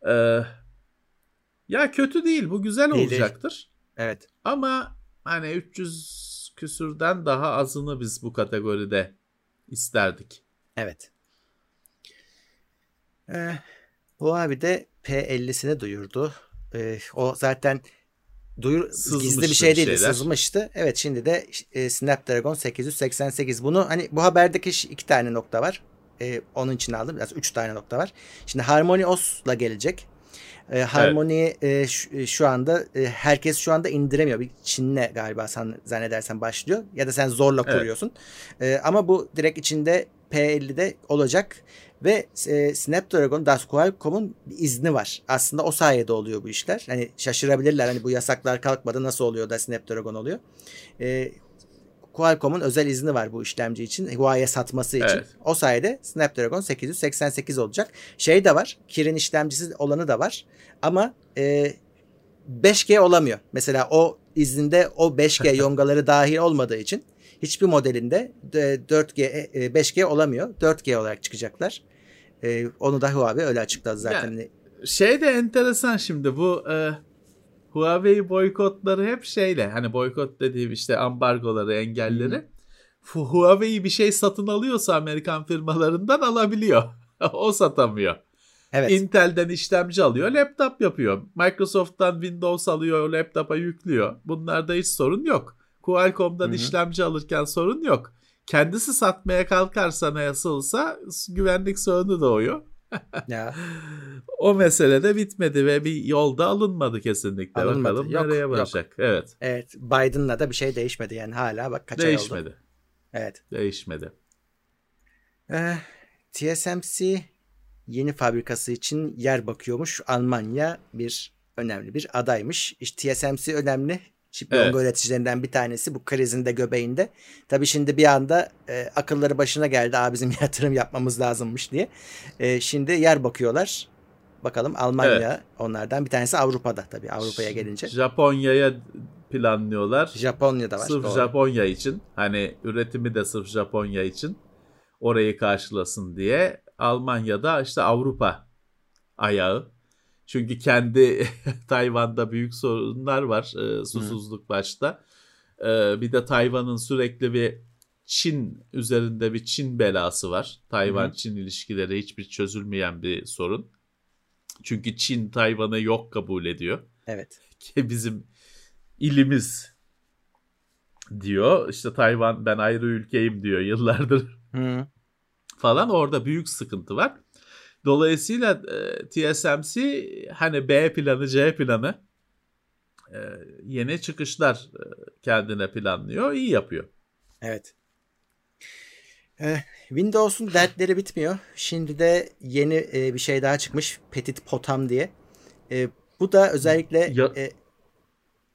Ee, ya kötü değil bu güzel Değil, değil. olacaktır. Evet. Ama hani 300 küsürden daha azını biz bu kategoride isterdik. Evet. Ee, bu abi de P50'sini duyurdu. Ee, o zaten duyur Sızmıştı gizli bir şey değildi, şeyler. sızmıştı. Evet şimdi de e, Snapdragon 888. Bunu hani bu haberdeki iki tane nokta var. Ee, onun için aldım. Biraz üç tane nokta var. Şimdi Harmony OS'la gelecek. Ee, Harmony e, şu, e, şu anda e, herkes şu anda indiremiyor. Bir Çin'le galiba sen zannedersen başlıyor. Ya da sen zorla Evet. kuruyorsun. Ee, ama bu direkt içinde P50'de olacak ve e, Snapdragon Qualcomm'un bir izni var. Aslında o sayede oluyor bu işler. Hani şaşırabilirler hani bu yasaklar kalkmadı nasıl oluyor da Snapdragon oluyor. Ee, Qualcomm'un özel izni var bu işlemci için. Huawei'ye satması için. Evet. O sayede Snapdragon 888 olacak. Şey de var. Kirin işlemcisi olanı da var. Ama e, 5G olamıyor. Mesela o izinde o 5G yongaları dahil olmadığı için hiçbir modelinde de 4G, e, 5G olamıyor. 4G olarak çıkacaklar. E, onu da Huawei öyle açıkladı zaten. Hani Şey de enteresan şimdi bu e, Huawei boykotları hep şeyle hani boykot dediğim işte ambargoları engelleri Fu- Huawei bir şey satın alıyorsa Amerikan firmalarından alabiliyor. o satamıyor. Evet. Intel'den işlemci alıyor, laptop yapıyor. Microsoft'tan Windows alıyor, laptopa yüklüyor. Bunlarda hiç sorun yok. Qualcomm'dan Hı hı. işlemci alırken sorun yok. Kendisi satmaya kalkarsa nasılsa güvenlik sorunu doğuyor. ya. O mesele de bitmedi ve bir yolda alınmadı kesinlikle. Alınmadı. Bakalım Yok, nereye yok. varacak. Evet. Evet. Biden'la da bir şey değişmedi yani hala bak kaç ay oldu. Değişmedi. Evet. Değişmedi. Eh, TSMC yeni fabrikası için yer bakıyormuş. Almanya bir önemli bir adaymış. İşte TSMC önemli. Çip Evet. yonga üreticilerinden bir tanesi bu krizin de göbeğinde. Tabii şimdi bir anda e, akılları başına geldi. Aa bizim yatırım yapmamız lazımmış diye. E, şimdi yer bakıyorlar. Bakalım Almanya onlardan bir tanesi Avrupa'da tabii Avrupa'ya gelince. Japonya'ya planlıyorlar. Japonya'da var. Sırf doğru. Japonya için. Hani üretimi de sırf Japonya için. Orayı karşılasın diye. Almanya'da işte Avrupa ayağı. Çünkü kendi Tayvan'da büyük sorunlar var. e, susuzluk başta. E, bir de Tayvan'ın sürekli bir Çin üzerinde bir Çin belası var. Tayvan-Çin ilişkileri hiçbir çözülmeyen bir sorun. Çünkü Çin Tayvan'ı yok kabul ediyor Evet. ki bizim ilimiz diyor. İşte Tayvan ben ayrı ülkeyim diyor yıllardır Hı. falan. Orada büyük sıkıntı var. Dolayısıyla e, TSMC hani B planı C planı e, yeni çıkışlar e, kendine planlıyor. iyi yapıyor. Evet. Windows'un dertleri bitmiyor. Şimdi de yeni e, bir şey daha çıkmış. Petit Potam diye. E, bu da özellikle Ya- e,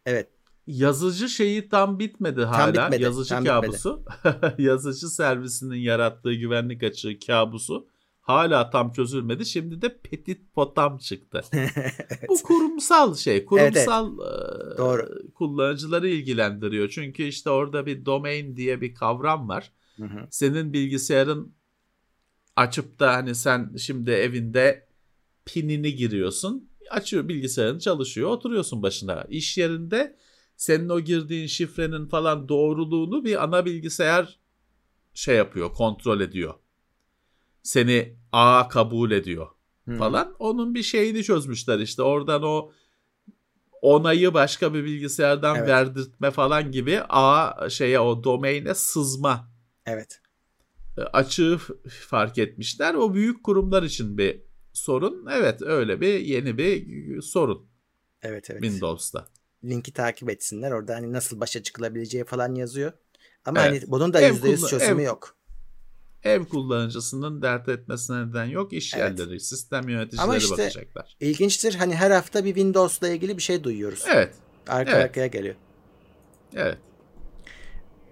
evet Yazıcı şeyi tam bitmedi hala. bitmedi, Yazıcı tam kabusu. Yazıcı servisinin yarattığı güvenlik açığı kabusu hala tam çözülmedi. Şimdi de Petit Potam çıktı. Bu kurumsal şey. Kurumsal e, Doğru. kullanıcıları ilgilendiriyor. Çünkü işte orada bir domain diye bir kavram var. Hı hı. Senin bilgisayarın açıp da hani sen şimdi evinde pinini giriyorsun. Açıyor bilgisayarın çalışıyor. Oturuyorsun başına. İş yerinde senin o girdiğin şifrenin falan doğruluğunu bir ana bilgisayar şey yapıyor, kontrol ediyor. Seni A kabul ediyor Hı. falan. Onun bir şeyini çözmüşler işte. Oradan o onayı başka bir bilgisayardan Evet. verdirtme falan gibi a şeye o domaine sızma Evet. e, açığı fark etmişler. O büyük kurumlar için bir sorun. Evet öyle bir yeni bir sorun Evet evet. Windows'ta. Linki takip etsinler. Orada hani nasıl başa çıkılabileceği falan yazıyor. Ama Evet. hani bunun da Ev %100 kullan- çözümü ev- yok. Ev kullanıcısının dert etmesine neden yok. İş Evet. yerleri, sistem yöneticileri Ama işte- bakacaklar. İlginçtir. Hani her hafta bir Windows'la ilgili bir şey duyuyoruz. Evet. Arka evet. arkaya geliyor. Evet.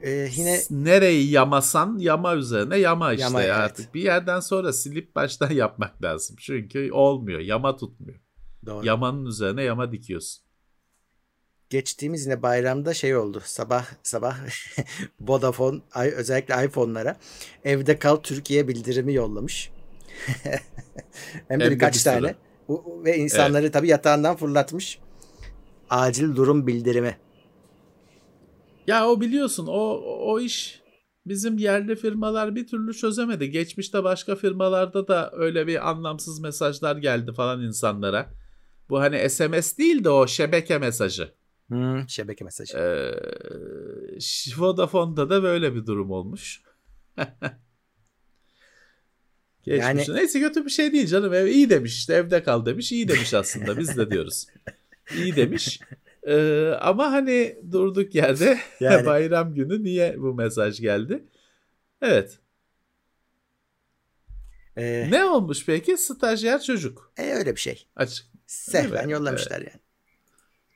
Ee, yine nereyi yamasan yama üzerine yama işte Yama, ya evet. artık. Bir yerden sonra silip baştan yapmak lazım. Çünkü olmuyor. Yama tutmuyor. doğru. Yamanın üzerine yama dikiyorsun. Geçtiğimiz yine bayramda şey oldu. Sabah sabah Vodafone özellikle iPhone'lara evde kal Türkiye bildirimi yollamış. Hem de birkaç bir tane. Ve insanları tabii yatağından fırlatmış. Acil durum bildirimi. Ya o biliyorsun o o iş bizim yerli firmalar bir türlü çözemedi. Geçmişte başka firmalarda da öyle bir anlamsız mesajlar geldi falan insanlara. Bu hani SMS değil de o şebeke mesajı. Hmm, şebeke mesajı. Ee, Vodafone'da da böyle bir durum olmuş. Geçmiş. Yani- Neyse kötü bir şey değil canım. Ev iyi demiş işte evde kal demiş. iyi demiş aslında biz de diyoruz. İyi demiş. Ee, ama hani durduk yerde Yani- bayram günü niye bu mesaj geldi? Evet. Ee, Ne olmuş peki? Stajyer çocuk. e, öyle bir şey. Açık. Sehven Evet, yollamışlar yani.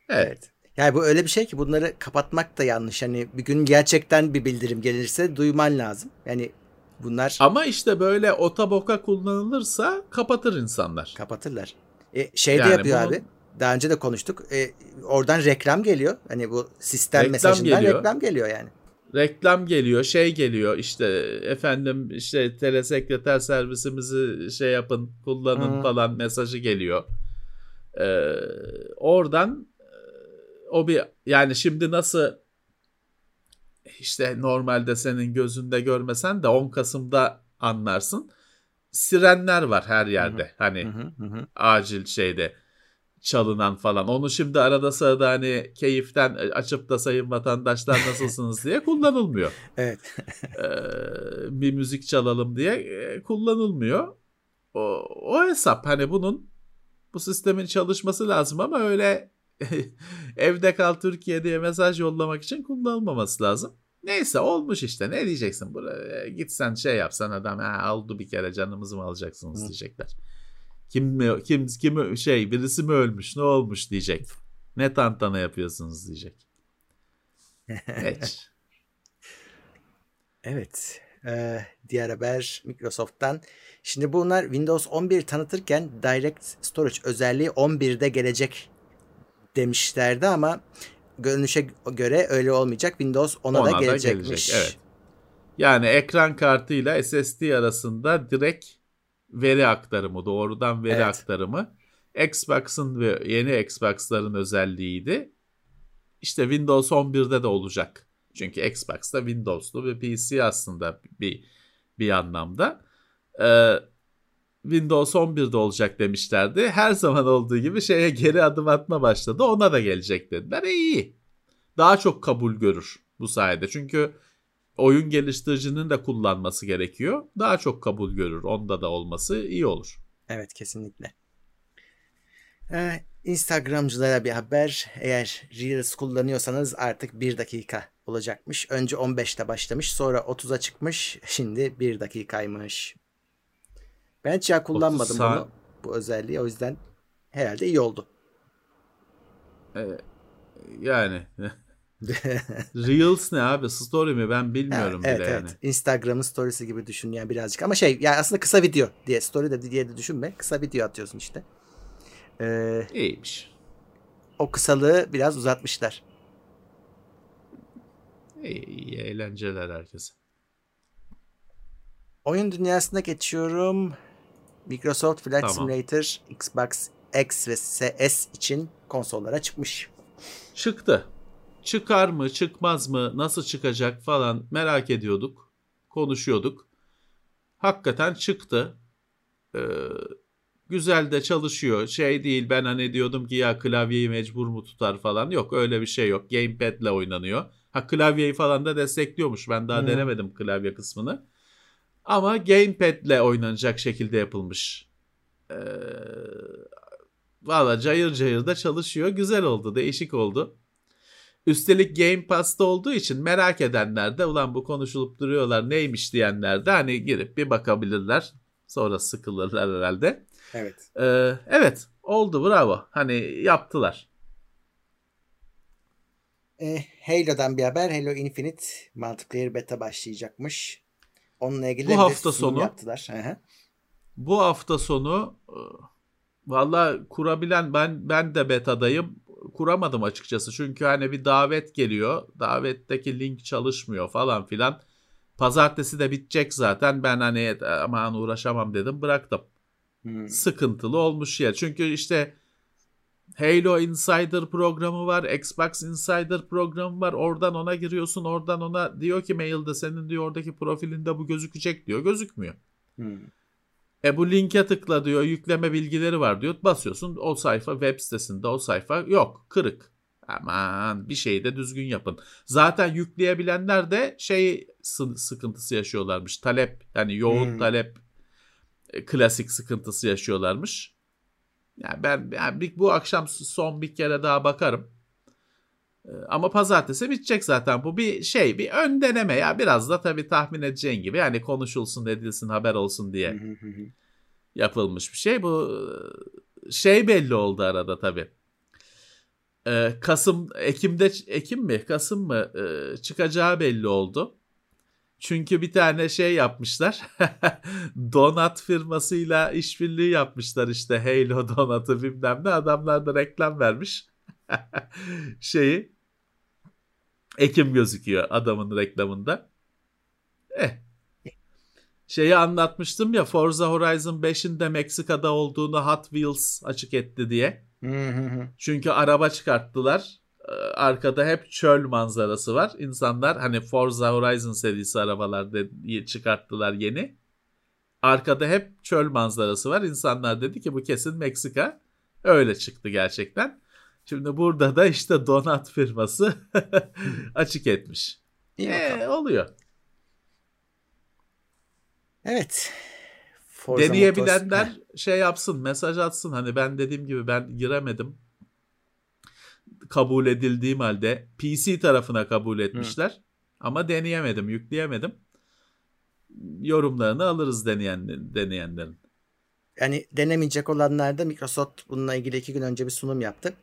Evet. Yani bu öyle bir şey ki bunları kapatmak da yanlış. Hani bir gün gerçekten bir bildirim gelirse duyman lazım. Yani bunlar Ama işte böyle otaboka kullanılırsa kapatır insanlar. kapatırlar. E, şey de Yani yapıyor bunun- abi. Daha önce de konuştuk. E, oradan reklam geliyor. Hani bu sistem Reklam mesajından geliyor. reklam geliyor yani. reklam geliyor, şey geliyor işte efendim işte telesekreter servisimizi şey yapın, kullanın Hı. falan mesajı geliyor. Ee, oradan o bir yani şimdi nasıl işte normalde senin gözünde görmesen de 10 Kasım'da anlarsın. Sirenler var her yerde. Hani Hı hı, hı hı. acil şeyde çalınan falan. Onu şimdi arada sırada hani keyiften açıp da sayın vatandaşlar nasılsınız diye kullanılmıyor. Evet. Ee, bir müzik çalalım diye e, kullanılmıyor. O, o hesap hani bunun bu sistemin çalışması lazım ama öyle evde kal Türkiye diye mesaj yollamak için kullanılmaması lazım. Neyse olmuş işte ne diyeceksin buraya gitsen şey yapsan adam ha oldu bir kere canımızı mı alacaksınız Hı. diyecekler. Kim mi kim kim şey birisi mi ölmüş ne olmuş diyecek. Ne tantana yapıyorsunuz diyecek. Geç. Evet. Ee, diğer haber Microsoft'tan. Şimdi bunlar Windows 11 tanıtırken Direct Storage özelliği 11'de gelecek demişlerdi ama görünüşe göre öyle olmayacak. Windows 10'a Ona da da gelecekmiş. gelecek, evet. Yani ekran kartıyla SSD arasında direkt veri aktarımı, doğrudan veri Evet. aktarımı Xbox'ın ve yeni Xbox'ların özelliğiydi. İşte Windows 11'de de olacak. Çünkü Xbox'ta Windows'lu bir PC aslında bir bir anlamda. Ee, Windows 11'de olacak demişlerdi. Her zaman olduğu gibi şeye geri adım atma başladı. Ona da gelecek dediler. E iyi. Daha çok kabul görür bu sayede. Çünkü oyun geliştiricinin de kullanması gerekiyor. Daha çok kabul görür. Onda da olması iyi olur. Evet kesinlikle. Ee, Instagramcılara bir haber. Eğer Reels kullanıyorsanız artık 1 dakika olacakmış. Önce 15'te başlamış sonra 30'a çıkmış. Şimdi 1 dakikaymış. Ben hiç ya kullanmadım 30 saat- bunu. Bu özelliği o yüzden herhalde iyi oldu. Yani Reels ne abi? Story mi? Ben bilmiyorum evet, bile evet. yani. Instagram'ın storiesi gibi düşün yani birazcık. Ama şey yani aslında kısa video diye story de diye de düşünme. Kısa video atıyorsun işte. Ee, İyiymiş. o kısalığı biraz uzatmışlar. İyi, iyi eğlenceler herkese. Oyun dünyasına geçiyorum. Microsoft Flight Tamam. Simulator Xbox X ve S için konsollara çıkmış. Çıktı. Çıkar mı, çıkmaz mı, nasıl çıkacak falan merak ediyorduk. Konuşuyorduk. Hakikaten çıktı. Ee, Güzel de çalışıyor. Şey değil ben hani diyordum ki ya klavyeyi mecbur mu tutar falan. Yok öyle bir şey yok. Gamepad'le oynanıyor. Ha klavyeyi falan da destekliyormuş. Ben daha Hmm. denemedim klavye kısmını. Ama gamepad'le oynanacak şekilde yapılmış. Ee, Valla cayır cayır da çalışıyor. Güzel oldu. Değişik oldu. Üstelik Game Pass'ta olduğu için merak edenler de ulan bu konuşulup duruyorlar neymiş diyenler de hani girip bir bakabilirler. Sonra sıkılırlar herhalde. Evet. Ee, evet oldu bravo. Hani yaptılar. E, Halo'dan bir haber. Halo Infinite multiplayer beta başlayacakmış. Onunla ilgili Bu hafta sonu- yaptılar. Bu hafta sonu e, valla kurabilen ben ben de betadayım. Kuramadım açıkçası. Çünkü hani bir davet geliyor. Davetteki link çalışmıyor falan filan. Pazartesi de bitecek zaten. Ben hani aman uğraşamam dedim bıraktım. Hmm. Sıkıntılı olmuş ya. Çünkü işte Halo Insider programı var. Xbox Insider programı var. Oradan ona giriyorsun. Oradan ona diyor ki mailde senin diyor oradaki profilinde bu gözükecek diyor. Gözükmüyor. Hmm. E bu linke tıkla diyor yükleme bilgileri var diyor. Basıyorsun o sayfa web sitesinde o sayfa yok kırık. Aman bir şeyi de düzgün yapın. Zaten yükleyebilenler de şey sı- sıkıntısı yaşıyorlarmış. Talep yani yoğun Hmm. talep e, klasik sıkıntısı yaşıyorlarmış. Yani ben yani bir- bu akşam son bir kere daha bakarım. E, Ama pazartesi bitecek zaten. Bu bir şey, bir ön deneme ya. Biraz da tabii tahmin edeceğin gibi yani konuşulsun, edilsin, haber olsun diye yapılmış bir şey. Bu e, şey belli oldu arada tabii. Ee, Kasım, Ekim'de, Ekim mi, Kasım mı e, çıkacağı belli oldu. Çünkü bir tane şey yapmışlar. Donat firmasıyla işbirliği yapmışlar işte. Halo donatı bilmem ne. Adamlar da reklam vermiş. Şeyi. Ekim gözüküyor adamın reklamında. Eh. Şeyi anlatmıştım ya Forza Horizon 5'in de Meksika'da olduğunu Hot Wheels açık etti diye. Çünkü araba çıkarttılar. Ee, Arkada hep çöl manzarası var. İnsanlar hani Forza Horizon serisi arabalar çıkarttılar yeni. Arkada hep çöl manzarası var. İnsanlar dedi ki bu kesin Meksika. Öyle çıktı gerçekten. Şimdi burada da işte donat firması açık etmiş. İyi Ee, oluyor. Evet. Forza Deneyebilenler Motors- şey yapsın, mesaj atsın. Hani ben dediğim gibi ben giremedim. Kabul edildiğim halde PC tarafına kabul etmişler. Ama deneyemedim, yükleyemedim. Yorumlarını alırız deneyen, deneyenlerin. Yani denemeyecek olanlar da Microsoft bununla ilgili iki gün önce bir sunum yaptı.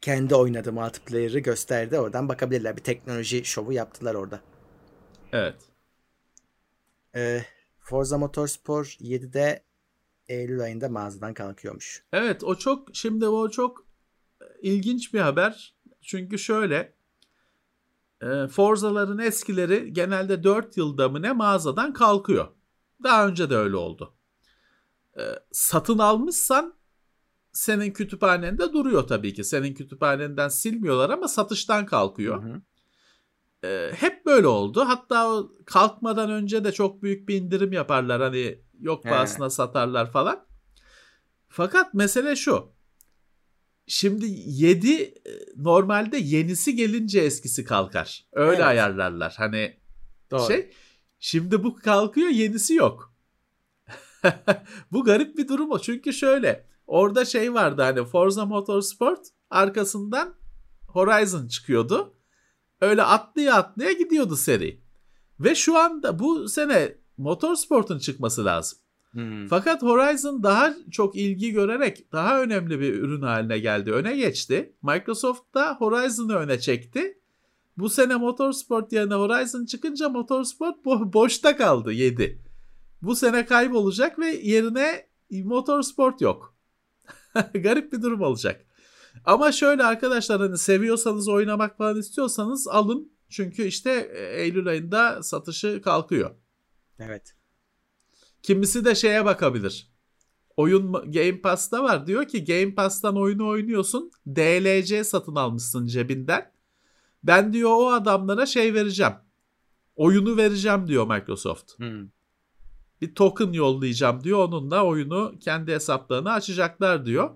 Kendi oynadığı multiplayer'ı gösterdi. Oradan bakabilirler. Bir teknoloji şovu yaptılar orada. Evet. Ee, Forza Motorsport 7'de Eylül ayında mağazadan kalkıyormuş. Evet o çok şimdi o çok ilginç bir haber. Çünkü şöyle e, Forza'ların eskileri genelde 4 yılda mı ne mağazadan kalkıyor. Daha önce de öyle oldu. E, satın almışsan senin kütüphanende duruyor tabii ki. Senin kütüphanenden silmiyorlar ama satıştan kalkıyor. Hı hı. E, hep böyle oldu. Hatta kalkmadan önce de çok büyük bir indirim yaparlar. Hani yok pahasına satarlar falan. Fakat mesele şu. Şimdi 7 normalde yenisi gelince eskisi kalkar. Öyle Evet. ayarlarlar. Hani Doğru. şey şimdi bu kalkıyor yenisi yok. bu garip bir durum o. Çünkü şöyle orada şey vardı hani Forza Motorsport arkasından Horizon çıkıyordu. Öyle atlaya atlaya gidiyordu seri. Ve şu anda bu sene Motorsport'un çıkması lazım. Hmm. Fakat Horizon daha çok ilgi görerek daha önemli bir ürün haline geldi. Öne geçti. Microsoft da Horizon'ı öne çekti. Bu sene Motorsport yerine Horizon çıkınca Motorsport bo- boşta kaldı 7. Bu sene kaybolacak ve yerine Motorsport yok. Garip bir durum olacak. Ama şöyle arkadaşlar hani seviyorsanız oynamak falan istiyorsanız alın. Çünkü işte e, Eylül ayında satışı kalkıyor. Evet. Kimisi de şeye bakabilir. Oyun Game Pass'ta var. Diyor ki Game Pass'tan oyunu oynuyorsun. DLC satın almışsın cebinden. Ben diyor o adamlara şey vereceğim. Oyunu vereceğim diyor Microsoft. Hmm. bir token yollayacağım diyor. Onunla oyunu kendi hesaplarını açacaklar diyor.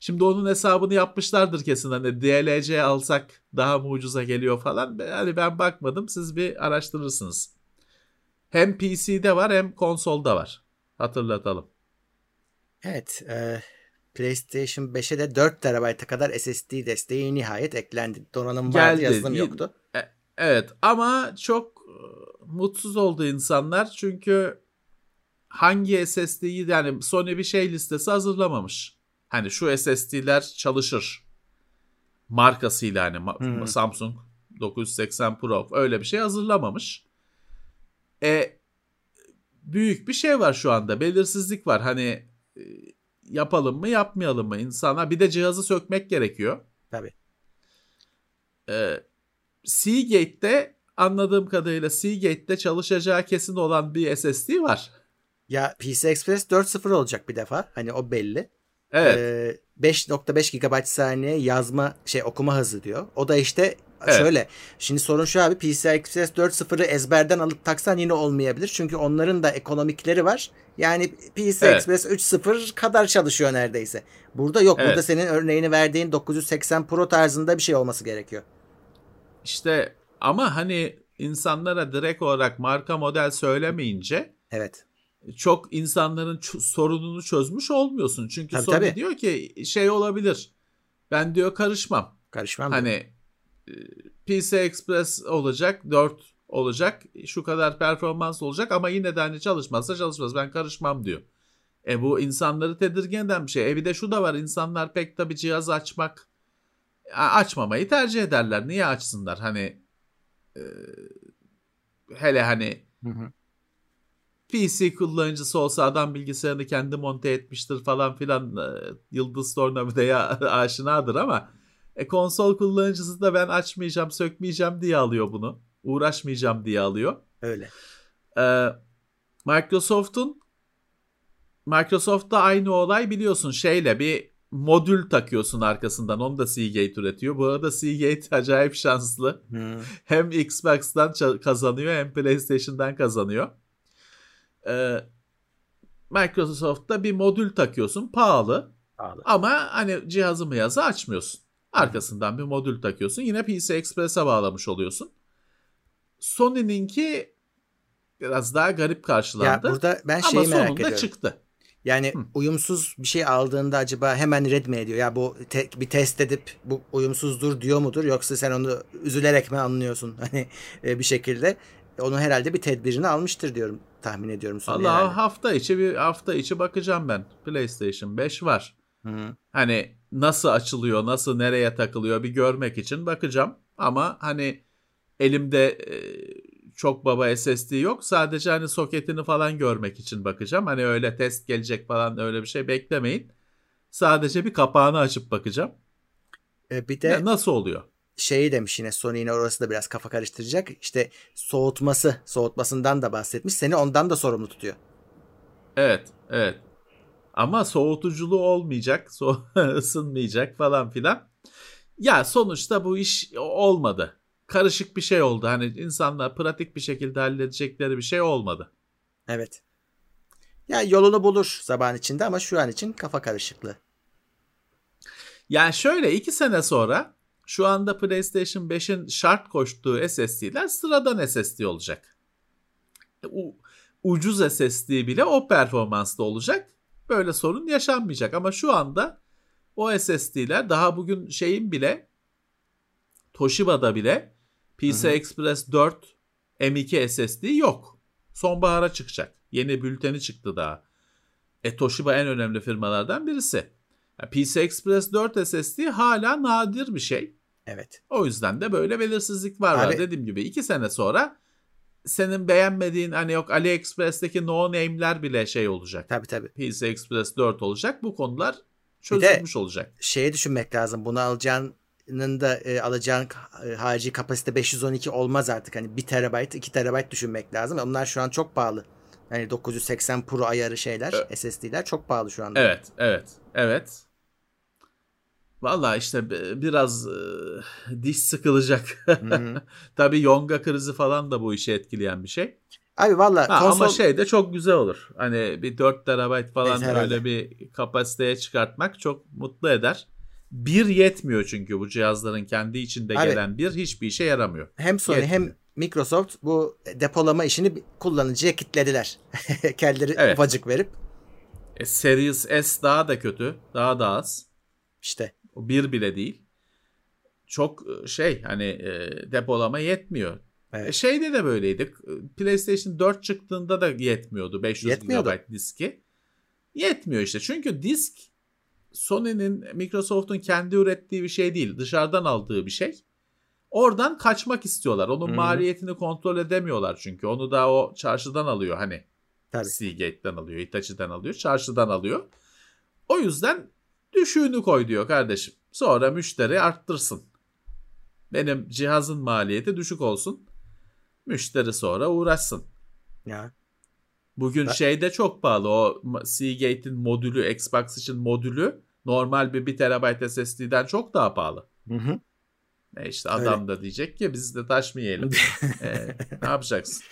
Şimdi onun hesabını yapmışlardır kesin. Hani DLC alsak daha mı ucuza geliyor falan. Hani ben bakmadım. Siz bir araştırırsınız. Hem PC'de var hem konsolda var. Hatırlatalım. Evet. E, PlayStation 5'e de 4 TB'a kadar SSD desteği nihayet eklendi. Donanım vardı Geldi. yazılım Y- yoktu. Evet ama çok e, mutsuz oldu insanlar çünkü hangi SSD'yi yani Sony bir şey listesi hazırlamamış. Hani şu SSD'ler çalışır markasıyla hani Hmm. Samsung 980 Pro öyle bir şey hazırlamamış. E büyük bir şey var şu anda. Belirsizlik var. Hani e, yapalım mı yapmayalım mı insana bir de cihazı sökmek gerekiyor. Tabii. Ee, Seagate'de anladığım kadarıyla Seagate'de çalışacağı kesin olan bir SSD var. Ya PC Express 4.0 olacak bir defa. Hani o belli. Evet. Ee, 5.5 GB saniye yazma şey okuma hızı diyor. O da işte Evet. şöyle. Şimdi sorun şu abi PC Express 4.0'ı ezberden alıp taksan yine olmayabilir. Çünkü onların da ekonomikleri var. Yani PC Evet. Express 3.0 kadar çalışıyor neredeyse. Burada yok. Evet. Burada senin örneğini verdiğin 980 Pro tarzında bir şey olması gerekiyor. İşte ama hani insanlara direkt olarak marka model söylemeyince Evet. çok insanların sorununu çözmüş olmuyorsun. Çünkü Tabii, Sony tabii. diyor ki şey olabilir. Ben diyor karışmam. Karışmam. Hani PC Express olacak 4 olacak şu kadar performans olacak ama yine de hani çalışmazsa çalışmaz ben karışmam diyor. E bu insanları tedirgin eden bir şey. E bir de şu da var insanlar pek tabii cihaz açmak açmamayı tercih ederler. Niye açsınlar? Hani e, hele hani Hı hı. PC kullanıcısı olsa adam bilgisayarını kendi monte etmiştir falan filan e, Yıldız Tornavida'ya aşinadır ama e, konsol kullanıcısı da ben açmayacağım sökmeyeceğim diye alıyor bunu. Uğraşmayacağım diye alıyor. Öyle. Ee, Microsoft'un Microsoft'ta aynı olay biliyorsun şeyle bir modül takıyorsun arkasından. Onu da Seagate üretiyor. Bu arada Seagate acayip şanslı. Hı. Hem Xbox'tan kazanıyor hem PlayStation'dan kazanıyor. Ee, Microsoft'ta bir modül takıyorsun pahalı Pahalı. ama hani cihazı mı yazı açmıyorsun. Arkasından bir modül takıyorsun. Yine PC Express'e bağlamış oluyorsun. Sony'ninki biraz daha garip Ya karşılandı. burada ben ama şeyi merak sonunda ediyorum. çıktı. Yani Hı. uyumsuz bir şey aldığında acaba hemen red mi ediyor? Ya bu te- bir test edip bu uyumsuzdur diyor mudur? Yoksa sen onu üzülerek mi anlıyorsun? Hani e, bir şekilde onun herhalde bir tedbirini almıştır diyorum. Tahmin ediyorum. Allah hafta içi bir hafta içi bakacağım ben. PlayStation 5 var. Hı. Hani nasıl açılıyor, nasıl nereye takılıyor bir görmek için bakacağım. Ama hani elimde e, çok baba SSD yok. Sadece hani soketini falan görmek için bakacağım. Hani öyle test gelecek falan öyle bir şey beklemeyin. Sadece bir kapağını açıp bakacağım. E, bir de Ya nasıl oluyor? şeyi demiş yine Sony yine orası da biraz kafa karıştıracak. İşte soğutması, soğutmasından da bahsetmiş. Seni ondan da sorumlu tutuyor. Evet, evet. Ama soğutuculuğu olmayacak, so- ısınmayacak falan filan. Ya sonuçta bu iş olmadı. Karışık bir şey oldu. Hani insanlar pratik bir şekilde halledecekleri bir şey olmadı. Evet. Ya yolunu bulur zaman içinde ama şu an için kafa karışıklığı. Yani şöyle iki sene sonra şu anda PlayStation 5'in şart koştuğu SSD'ler sıradan SSD olacak. U- ucuz SSD bile o performansta olacak. Böyle sorun yaşanmayacak ama şu anda o SSD'ler daha bugün şeyin bile Toshiba'da bile PCI Express 4 M2 SSD yok. Sonbahara çıkacak. Yeni bülteni çıktı daha. E Toshiba en önemli firmalardan birisi. Ya PC Express 4 SSD hala nadir bir şey. Evet. O yüzden de böyle belirsizlik var. var. Abi- Dediğim gibi iki sene sonra senin beğenmediğin hani yok AliExpress'teki no name'ler bile şey olacak. Tabii tabii. PC Express 4 olacak. Bu konular çözülmüş olacak. şeye düşünmek lazım. Bunu alacağının da e, alacağın e, harici kapasite 512 olmaz artık. Hani 1 terabayt 2 terabayt düşünmek lazım. Onlar şu an çok pahalı. Yani 980 Pro ayarı şeyler, SSD'ler çok pahalı şu anda. Evet, evet, evet. Valla işte bi- biraz e, diş sıkılacak. Tabii yonga krizi falan da bu işi etkileyen bir şey. Abi valla konsol Ama şey de çok güzel olur. Hani bir 4 terabayt falan Evet, herhalde. öyle bir kapasiteye çıkartmak çok mutlu eder. Bir yetmiyor çünkü bu cihazların kendi içinde Abi- gelen bir hiçbir işe yaramıyor. hem Sony Yetmiyor. hem Microsoft bu depolama işini kullanıcıya kitlediler. Kendileri Evet. ufacık verip E, Series S daha da kötü. Daha da az. işte bir bile değil. Çok e, şey hani e, depolama yetmiyor. Evet. E, şeyde de böyleydi. PlayStation 4 çıktığında da yetmiyordu 500 Yetmiyordu. GB diski. Yetmiyor işte. Çünkü disk Sony'nin, Microsoft'un kendi ürettiği bir şey değil. Dışarıdan aldığı bir şey. Oradan kaçmak istiyorlar. Onun hı. maliyetini kontrol edemiyorlar çünkü. Onu da o çarşıdan alıyor hani. tabii. Seagate'den alıyor, Hitachi'den alıyor, çarşıdan alıyor. O yüzden düşüğünü koy diyor kardeşim. Sonra müşteri arttırsın. Benim cihazın maliyeti düşük olsun. Müşteri sonra uğraşsın. Ya. Bugün Ben- şeyde çok pahalı o Seagate'in modülü, Xbox için modülü normal bir 1 TB SSD'den çok daha pahalı. Hı hı. E işte adam da diyecek ki biz de taş mı yiyelim? E, ne yapacaksın?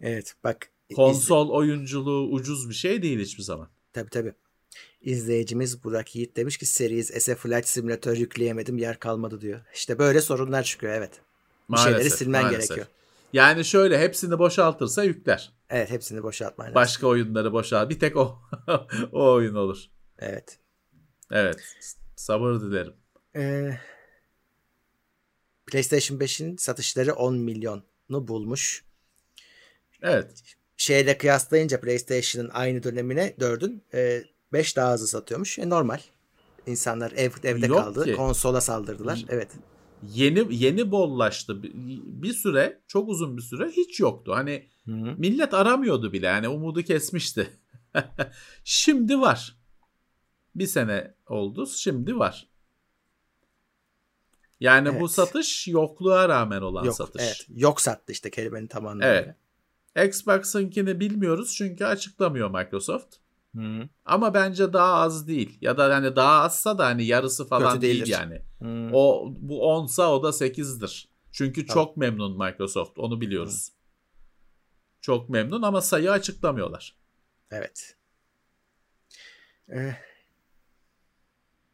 Evet bak. Konsol oyunculuğu ucuz bir şey değil hiçbir zaman. Tabii tabii. İzleyicimiz Burak Yiğit demiş ki Series S'e Flight Simulator yükleyemedim yer kalmadı diyor. İşte böyle sorunlar çıkıyor evet. Bir şeyleri silmen maalesef. gerekiyor. Yani şöyle hepsini boşaltırsa yükler. Evet hepsini boşaltman lazım. Başka oyunları boşalt. Bir tek o o oyun olur. Evet. Evet. Sabır dilerim. Ee, PlayStation 5'in satışları 10 milyonu bulmuş. Evet. Şeyle kıyaslayınca PlayStation'ın aynı dönemine 4'ün 5 daha hızlı satıyormuş. E, normal. İnsanlar ev, evde Yok kaldı. ki. Konsola saldırdılar. Evet. Yeni yeni bollaştı. Bir, süre, çok uzun bir süre hiç yoktu. Hani Hı hı. millet aramıyordu bile. Yani umudu kesmişti. Şimdi var. Bir sene oldu. Şimdi var. Yani bu Evet. satış yokluğa rağmen olan Yok, satış. evet. Yok sattı işte kelimenin tam Evet. anlamıyla. Xbox'ınkini bilmiyoruz çünkü açıklamıyor Microsoft. Hı. Ama bence daha az değil. Ya da hani daha azsa da hani yarısı falan Kötü değil yani. Hı. O bu 10'sa o da 8'dir. Çünkü Tamam. çok memnun Microsoft. Onu biliyoruz. Çok memnun ama sayı açıklamıyorlar. Evet. Ee,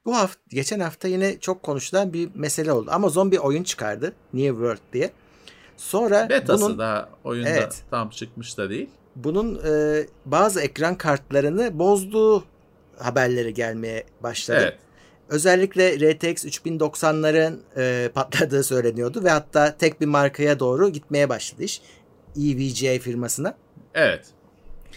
bu hafta geçen hafta yine çok konuşulan bir mesele oldu. Amazon bir oyun çıkardı. New World diye. Sonra Betası bunun daha oyunda Evet. tam çıkmış da değil. Bunun e, bazı ekran kartlarını bozduğu haberleri gelmeye başladı. Evet. Özellikle RTX 3090'ların e, patladığı söyleniyordu ve hatta tek bir markaya doğru gitmeye başladı iş. EVGA firmasına. Evet.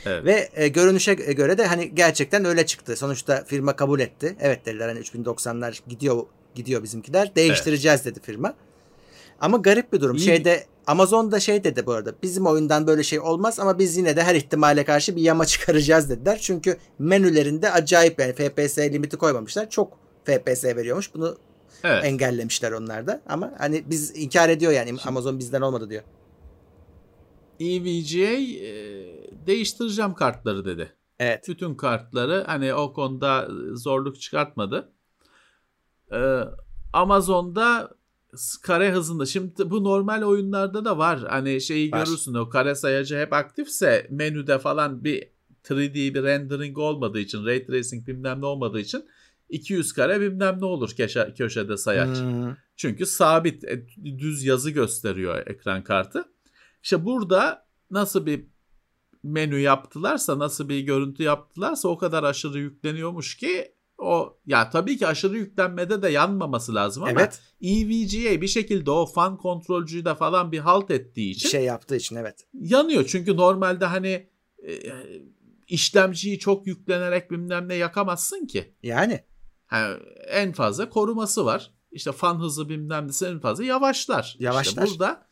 Evet. Ve e, görünüşe göre de hani gerçekten öyle çıktı. Sonuçta firma kabul etti. Evet dediler hani 3090'lar gidiyor gidiyor bizimkiler. Değiştireceğiz dedi firma. Ama garip bir durum. İyi. Şeyde Amazon'da şey dedi bu arada. Bizim oyundan böyle şey olmaz ama biz yine de her ihtimale karşı bir yama çıkaracağız dediler. Çünkü menülerinde acayip yani FPS limiti koymamışlar. Çok FPS veriyormuş. Bunu evet. engellemişler onlar da. Ama hani biz inkar ediyor yani Amazon bizden olmadı diyor. EVGA e, değiştireceğim kartları dedi. Evet. Bütün kartları hani o konuda zorluk çıkartmadı. Ee, Amazon'da kare hızında şimdi bu normal oyunlarda da var. Hani şeyi Var. görürsün o kare sayacı hep aktifse menüde falan bir 3D bir rendering olmadığı için ray tracing bilmem ne olmadığı için 200 kare bilmem ne olur köşe, köşede sayaç. Hmm. Çünkü sabit e, düz yazı gösteriyor ekran kartı. İşte burada nasıl bir menü yaptılarsa, nasıl bir görüntü yaptılarsa o kadar aşırı yükleniyormuş ki o ya tabii ki aşırı yüklenmede de yanmaması lazım ama Evet. EVGA bir şekilde o fan kontrolcüyü de falan bir halt ettiği Bir için şey yaptığı için evet. yanıyor. Çünkü normalde hani e, işlemciyi çok yüklenerek bilmem ne yakamazsın ki. Yani. Ha, en fazla koruması var. İşte fan hızı bilmem nesi en fazla yavaşlar. Yavaşlar. İşte burada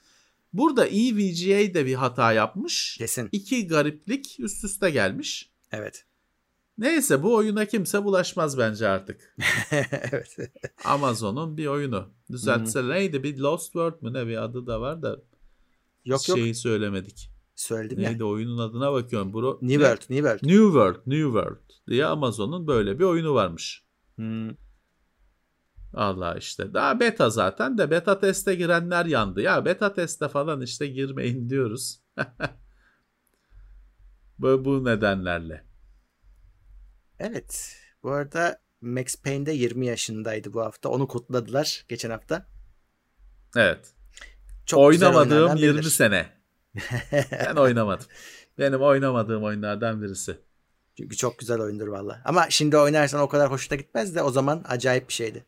burada EVGA de bir hata yapmış. Kesin. İki gariplik üst üste gelmiş. Evet. Neyse bu oyuna kimse bulaşmaz bence artık. evet. Amazon'un bir oyunu. Düzeltse neydi bir Lost World mu ne bir adı da var da Yok yok. şeyi söylemedik. Söyledim ya. Neydi oyunun adına bakıyorum. Bro, New ne? World. New World. New World, New World diye Amazon'un böyle bir oyunu varmış. Hmm. Allah işte. Daha beta zaten de beta teste girenler yandı. Ya beta teste falan işte girmeyin diyoruz. Bu, bu nedenlerle. Evet. Bu arada Max Payne de 20 yaşındaydı bu hafta. Onu kutladılar geçen hafta. Evet. Çok Oynamadığım oyunlardan 20 biridir. sene. Ben oynamadım. Benim oynamadığım oyunlardan birisi. Çünkü çok güzel oyundur valla. Ama şimdi oynarsan o kadar hoşuna gitmez de o zaman acayip bir şeydi.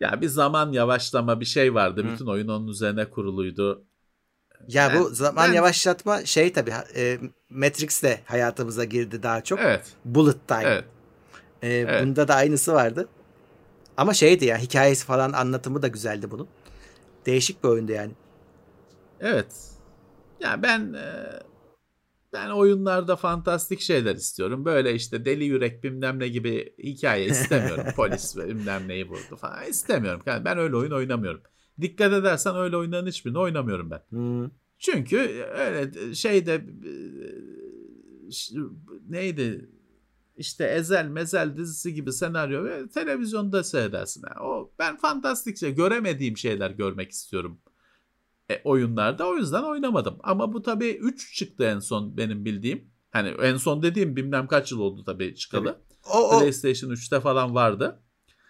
Ya bir zaman yavaşlama bir şey vardı. Hı. Bütün oyun onun üzerine kuruluydu. Ya Ben- bu zaman ben- yavaşlatma şey tabii e, Matrix de hayatımıza girdi daha çok. Evet. Bullet time. Evet. E, evet. Bunda da aynısı vardı. Ama şeydi ya hikayesi falan anlatımı da güzeldi bunun. Değişik bir oyundu yani. Evet. Ya ben e, ben oyunlarda fantastik şeyler istiyorum. Böyle işte deli yürek bilmem ne gibi hikaye istemiyorum. Polis bilmem neyi vurdu falan istemiyorum. Yani ben öyle oyun oynamıyorum. Dikkat edersen öyle oyunların hiçbirini oynamıyorum ben. Hmm. Çünkü öyle şeyde e, neydi işte Ezel Mezel dizisi gibi senaryo ve televizyonda seyredersin. Yani o ben fantastik şey göremediğim şeyler görmek istiyorum e, oyunlarda. O yüzden oynamadım. Ama bu tabii 3 çıktı en son benim bildiğim. Hani en son dediğim bilmem kaç yıl oldu tabii çıkalı. O, o, PlayStation 3'te falan vardı.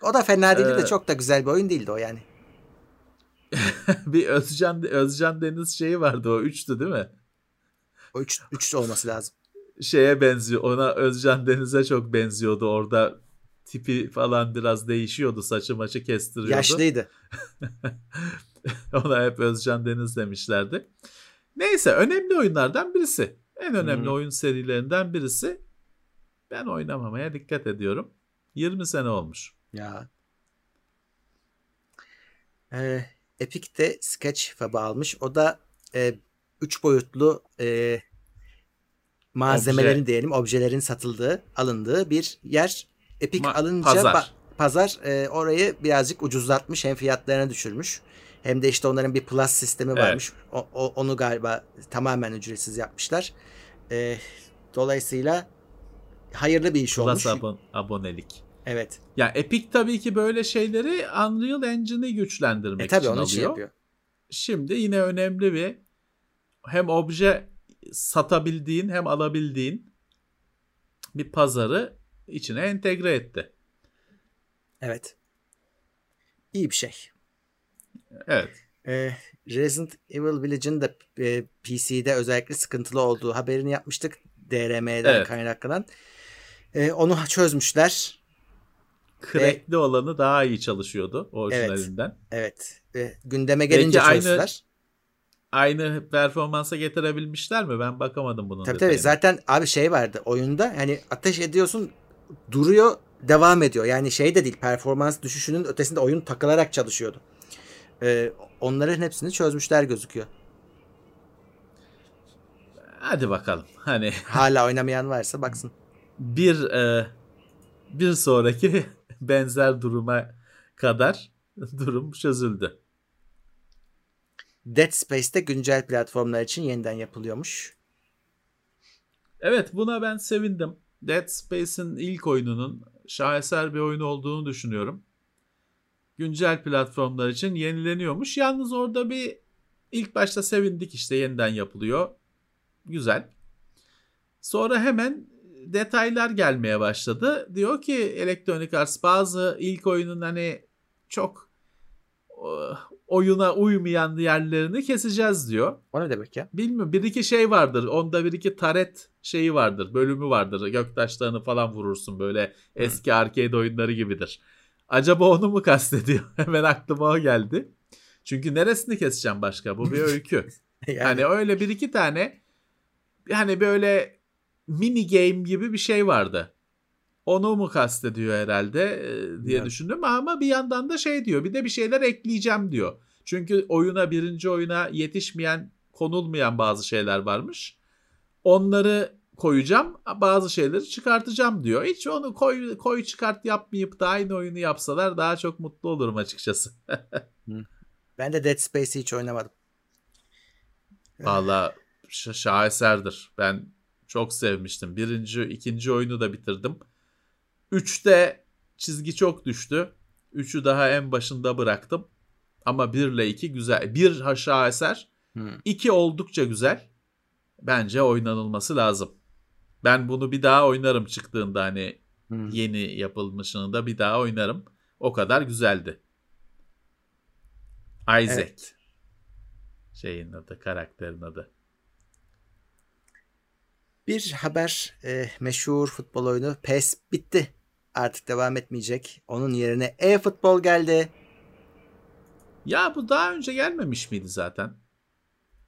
o da fena değildi de Ee, çok da güzel bir oyun değildi o yani. bir Özcan Özcan Deniz şeyi vardı o 3'tü değil mi? O 3 3 olması lazım. şeye benziyor. Ona Özcan Deniz'e çok benziyordu. Orada tipi falan biraz değişiyordu. Saçı maçı kestiriyordu. Yaşlıydı. Ona hep Özcan Deniz demişlerdi. Neyse önemli oyunlardan birisi. En önemli Hmm. oyun serilerinden birisi. Ben oynamamaya dikkat ediyorum. 20 sene olmuş. Ya. Ee, Epic de Sketchfab'ı almış. O da 3 boyutlu e, malzemelerin Obje. diyelim, objelerin satıldığı, alındığı bir yer. Epic Ma- alınca pazar. ba- pazar e, orayı birazcık ucuzlatmış, hem fiyatlarını düşürmüş. Hem de işte onların bir plus sistemi Evet. varmış. O, o- onu galiba tamamen ücretsiz yapmışlar. E, dolayısıyla hayırlı bir iş olmuş. Plus abon- abonelik. Evet. Ya Epic tabii ki böyle şeyleri Unreal Engine'i güçlendirmek E tabii için onun alıyor. için yapıyor. Şimdi yine önemli bir hem obje satabildiğin hem alabildiğin bir pazarı içine entegre etti. Evet. İyi bir şey. Evet. Ee, Resident Evil Village'ın da e, PC'de özellikle sıkıntılı olduğu haberini yapmıştık. DRM'den Evet. kaynaklanan. Ee, onu çözmüşler. Crackli olanı daha iyi çalışıyordu orijinalinden. Evet. Ee, gündeme gelince aynı- çözdüler. Aynı performansa getirebilmişler mi? Ben bakamadım bunun Tabii tabii. detayına. Zaten abi şey vardı oyunda hani ateş ediyorsun duruyor devam ediyor. Yani şey de değil performans düşüşünün ötesinde oyun takılarak çalışıyordu. Ee, onların hepsini çözmüşler gözüküyor. Hadi bakalım. Hani Hala oynamayan varsa baksın. bir e, bir sonraki benzer duruma kadar durum çözüldü. Dead Space'te güncel platformlar için yeniden yapılıyormuş. Evet buna ben sevindim. Dead Space'in ilk oyununun şaheser bir oyun olduğunu düşünüyorum. Güncel platformlar için yenileniyormuş. Yalnız orada bir ilk başta sevindik işte yeniden yapılıyor. Güzel. Sonra hemen detaylar gelmeye başladı. Diyor ki Electronic Arts bazı ilk oyunun hani çok o, oyuna uymayan yerlerini keseceğiz diyor. O ne demek ya? Bilmiyorum bir iki şey vardır. Onda bir iki taret şeyi vardır. Bölümü vardır. Göktaşlarını falan vurursun böyle eski arcade oyunları gibidir. Acaba onu mu kastediyor? Hemen aklıma o geldi. Çünkü neresini keseceğim başka? Bu bir öykü. yani, hani öyle bir iki tane hani böyle mini game gibi bir şey vardı. Onu mu kastediyor herhalde e, diye Evet. düşündüm ama bir yandan da şey diyor. Bir de bir şeyler ekleyeceğim diyor. Çünkü oyuna birinci oyuna yetişmeyen konulmayan bazı şeyler varmış. Onları koyacağım bazı şeyleri çıkartacağım diyor. Hiç onu koy, koy çıkart yapmayıp da aynı oyunu yapsalar daha çok mutlu olurum açıkçası. ben de Dead Space'i hiç oynamadım. Valla şaheserdir. Ben çok sevmiştim. Birinci, ikinci oyunu da bitirdim. Üçte çizgi çok düştü. Üçü daha en başında bıraktım. Ama bir ile iki güzel. Bir ha- şaheser. Hmm. iki oldukça güzel. bence oynanılması lazım. Ben bunu bir daha oynarım çıktığında hani Hmm. yeni yapılmışını da bir daha oynarım. O kadar güzeldi. Isaac. Evet. Şeyin adı, karakterin adı. Bir haber e, meşhur futbol oyunu PES bitti. Artık devam etmeyecek. Onun yerine e-futbol geldi. Ya bu daha önce gelmemiş miydi zaten?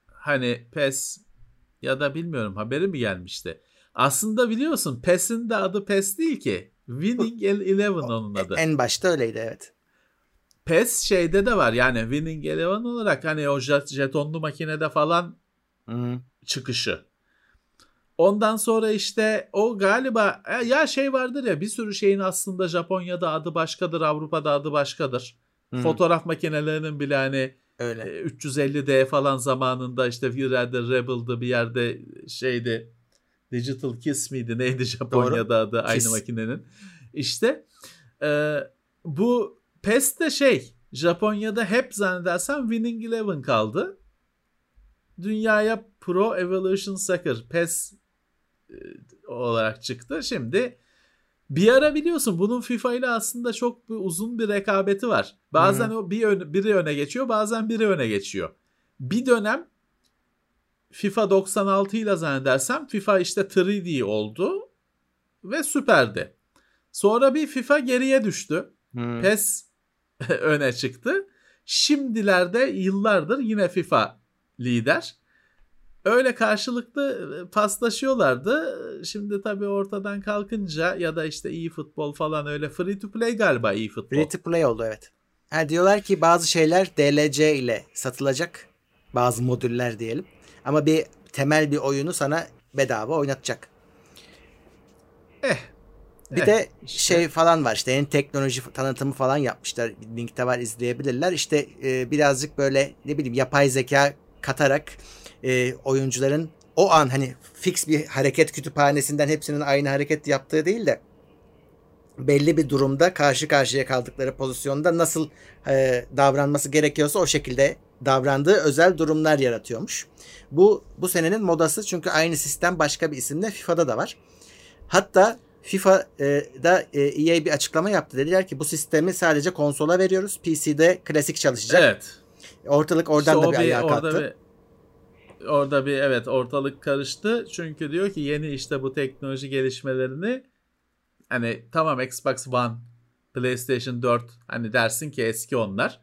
Hani PES ya da bilmiyorum haberi mi gelmişti? Aslında biliyorsun PES'in de adı PES değil ki. Winning Eleven onun adı. En başta öyleydi evet. PES şeyde de var yani Winning Eleven olarak hani o jet- jetonlu makinede falan Hı. çıkışı. Ondan sonra işte o galiba e, ya şey vardır ya bir sürü şeyin aslında Japonya'da adı başkadır, Avrupa'da adı başkadır. Hı. Fotoğraf makinelerinin bile hani Öyle. e, 350D falan zamanında işte bir yerde Rebel'dı bir yerde şeydi Digital Kiss miydi neydi Japonya'da adı aynı Kiss. makinenin. İşte e, bu PES de şey Japonya'da hep zannedersem Winning Eleven kaldı. Dünyaya Pro Evolution Soccer PES e, olarak çıktı. Şimdi bir ara biliyorsun bunun FIFA ile aslında çok bir uzun bir rekabeti var. Bazen o bir ön- biri öne geçiyor, bazen biri öne geçiyor. Bir dönem FIFA 96 ile zannedersem FIFA işte 3D oldu ve süperdi. Sonra bir FIFA geriye düştü. Hı. PES öne çıktı. Şimdilerde yıllardır yine FIFA lider. Öyle karşılıklı e, paslaşıyorlardı. Şimdi tabii ortadan kalkınca ya da işte iyi futbol falan öyle free to play galiba iyi futbol. Free to play oldu evet. Ha, diyorlar ki bazı şeyler DLC ile satılacak. Bazı modüller diyelim. Ama bir temel bir oyunu sana bedava oynatacak. Eh. Bir Eh, de işte. şey falan var işte yeni teknoloji tanıtımı falan yapmışlar. Linkte var izleyebilirler. İşte e, birazcık böyle ne bileyim yapay zeka katarak e, oyuncuların o an hani fix bir hareket kütüphanesinden hepsinin aynı hareket yaptığı değil de belli bir durumda karşı karşıya kaldıkları pozisyonda nasıl e, davranması gerekiyorsa o şekilde davrandığı özel durumlar yaratıyormuş. Bu bu senenin modası çünkü aynı sistem başka bir isimle FIFA'da da var. Hatta FIFA'da e, EA bir açıklama yaptı. Dediler ki bu sistemi sadece konsola veriyoruz. PC'de klasik çalışacak. Evet. Ortalık oradan İşte da bir ayağa orada kalktı. bir orada bir evet ortalık karıştı. Çünkü diyor ki yeni işte bu teknoloji gelişmelerini hani tamam Xbox One, PlayStation 4 hani dersin ki eski onlar.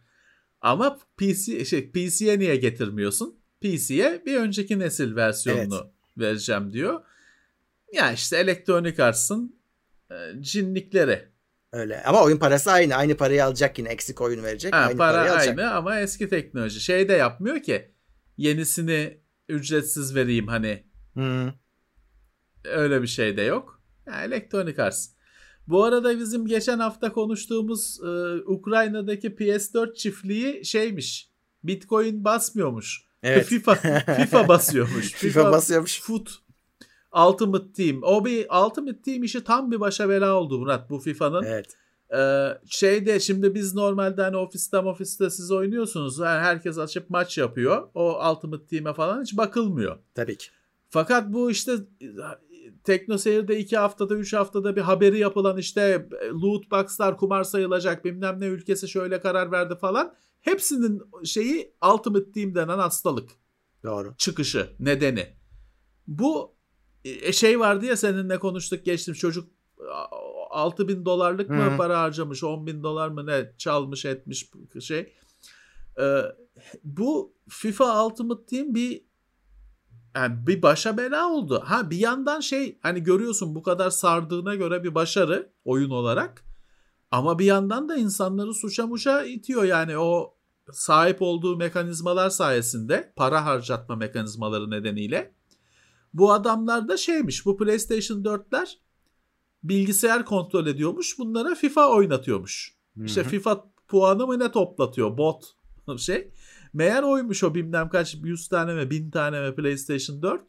Ama PC şey, PC'ye niye getirmiyorsun? PC'ye bir önceki nesil versiyonunu vereceğim diyor. Ya işte Electronic Arts'ın e, cinlikleri. Öyle. Ama oyun parası aynı. Aynı parayı alacak yine. Eksik oyun verecek. Ha, aynı para parayı alacak. aynı ama eski teknoloji. Şey de yapmıyor ki yenisini ücretsiz vereyim hani Hı. öyle bir şey de yok. Ya, Electronic Arts. Bu arada bizim geçen hafta konuştuğumuz e, Ukrayna'daki PS4 çiftliği şeymiş. Bitcoin basmıyormuş. Evet. FIFA FIFA basıyormuş. FIFA basıyormuş. Foot Ultimate Team. O bir Ultimate Team işi tam bir başa bela oldu Murat bu FIFA'nın. Evet. Ee, şeyde şimdi biz normalde hani ofiste ofiste siz oynuyorsunuz. Yani herkes açıp maç yapıyor. O Ultimate Team'e falan hiç bakılmıyor. Tabii ki. Fakat bu işte Tekno Seyir'de iki haftada üç haftada bir haberi yapılan işte loot box'lar kumar sayılacak bilmem ne ülkesi şöyle karar verdi falan. Hepsinin şeyi Ultimate Team denen hastalık Doğru. çıkışı nedeni. Bu e, şey vardı ya seninle konuştuk geçtim çocuk 6 bin dolarlık mı Hı. para harcamış 10 bin dolar mı ne çalmış etmiş şey. Ee, bu FIFA Ultimate Team bir yani bir başa bela oldu. Ha bir yandan şey hani görüyorsun bu kadar sardığına göre bir başarı oyun olarak. Ama bir yandan da insanları suça muşa itiyor yani o sahip olduğu mekanizmalar sayesinde para harcatma mekanizmaları nedeniyle. Bu adamlar da şeymiş bu PlayStation 4'ler bilgisayar kontrol ediyormuş bunlara FIFA oynatıyormuş. İşte Hı hı. FIFA puanı mı ne toplatıyor bot şey. Meğer oymuş o bilmem kaç 100 tane mi 1000 tane mi PlayStation 4.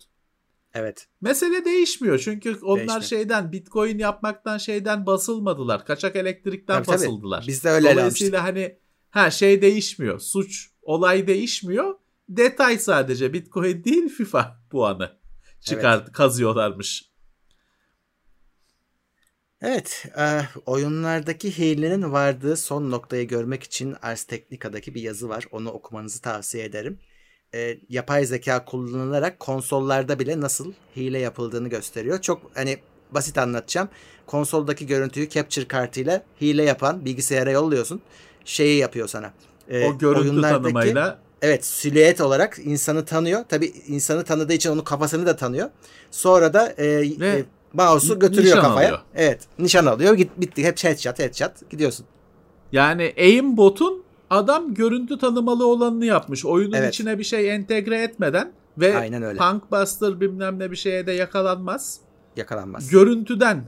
Evet. Mesele değişmiyor çünkü onlar Değişmiyor. şeyden bitcoin yapmaktan şeyden basılmadılar. Kaçak elektrikten Tabii, tabii. basıldılar. Biz de öyle Dolayısıyla hani ha şey değişmiyor. Suç olay değişmiyor. Detay sadece bitcoin değil FIFA puanı. Çıkart kazıyorlarmış. Evet, e, oyunlardaki hilenin vardığı son noktayı görmek için Ars Technica'daki bir yazı var. Onu okumanızı tavsiye ederim. E, yapay zeka kullanılarak konsollarda bile nasıl hile yapıldığını gösteriyor. Çok hani basit anlatacağım. Konsoldaki görüntüyü capture kartıyla hile yapan bilgisayara yolluyorsun. Şeyi yapıyor sana. E, o görüntü oyunlardaki- tanımayla Evet silüet olarak insanı tanıyor. Tabi insanı tanıdığı için onun kafasını da tanıyor. Sonra da e, Ve e, mouse'u götürüyor kafaya. alıyor. Evet nişan alıyor. Git, bitti. Hep headshot headshot gidiyorsun. yani aimbot'un adam görüntü tanımalı olanını yapmış. Oyunun Evet. içine bir şey entegre etmeden ve Aynen öyle. Punkbuster bilmem ne bir şeye de yakalanmaz. Yakalanmaz. Görüntüden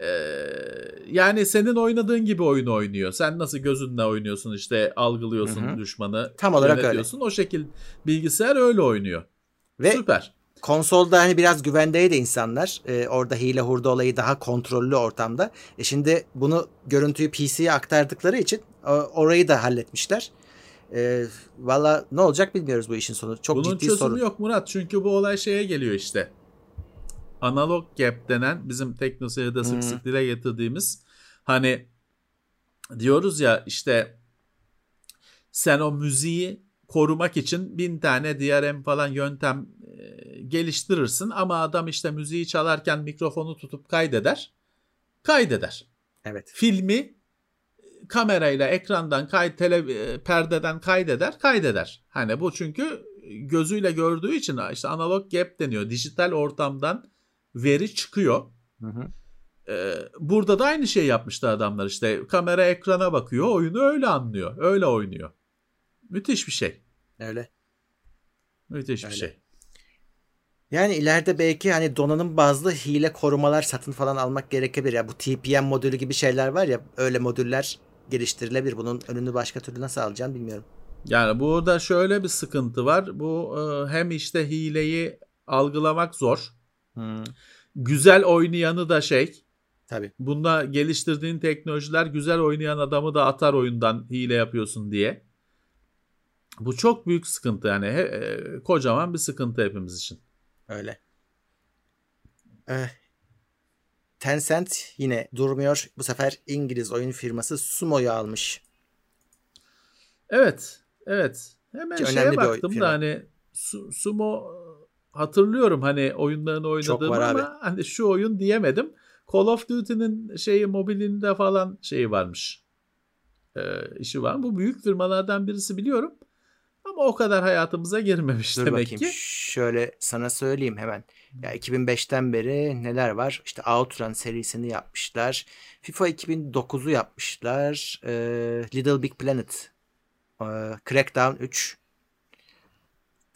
eee, yani senin oynadığın gibi oyunu oynuyor. Sen nasıl gözünle oynuyorsun işte algılıyorsun Hı hı. düşmanı. Tam olarak öyle. O şekil bilgisayar öyle oynuyor. Ve Süper. konsolda hani biraz güvendeydi insanlar. E, orada hile hurda olayı daha kontrollü ortamda. E şimdi bunu görüntüyü PC'ye aktardıkları için orayı da halletmişler. E, Valla ne olacak bilmiyoruz bu işin sonu. Çok Bunun ciddi çözümü sorun. yok Murat. Çünkü bu olay şeye geliyor işte. Analog gap denen bizim teknoseyirde sık sık dile getirdiğimiz hani diyoruz ya işte sen o müziği korumak için bin tane DRM falan yöntem e, geliştirirsin ama adam işte müziği çalarken mikrofonu tutup kaydeder. Kaydeder. Evet. Filmi kamerayla ekrandan kay tele, perdeden kaydeder kaydeder. Hani bu çünkü gözüyle gördüğü için işte analog gap deniyor. Dijital ortamdan veri çıkıyor. Hı hı. Ee, burada da aynı şey yapmıştı adamlar işte kamera ekrana bakıyor oyunu öyle anlıyor öyle oynuyor. Müthiş bir şey. Öyle. Müthiş Öyle. bir şey. Yani ileride belki hani donanım bazlı hile korumalar satın falan almak gerekebilir. Ya bu TPM modülü gibi şeyler var ya öyle modüller geliştirilebilir. Bunun önünü başka türlü nasıl alacaksın bilmiyorum. Yani burada şöyle bir sıkıntı var. Bu e, hem işte hileyi algılamak zor. Güzel oynayanı da şey Tabii. Bunda geliştirdiğin teknolojiler güzel oynayan adamı da atar oyundan hile yapıyorsun diye. Bu çok büyük sıkıntı yani He- e, kocaman bir sıkıntı hepimiz için. Öyle. Eh, Tencent yine durmuyor. Bu sefer İngiliz oyun firması Sumo'yu almış. Evet, evet. Hemen Ki şeye baktım firma. da hani Su- Sumo hatırlıyorum hani oyunlarını oynadığımı var abi. ama hani şu oyun diyemedim. Call of Duty'nin şeyi mobilinde falan şeyi varmış. Ee, işi var. Bu büyük firmalardan birisi biliyorum. Ama o kadar hayatımıza girmemiş Dur demek bakayım. ki. Şöyle sana söyleyeyim hemen. Ya 2005'ten beri neler var? İşte Outrun serisini yapmışlar. FIFA 2009'u yapmışlar. Ee, Little Big Planet. Ee, Crackdown 3.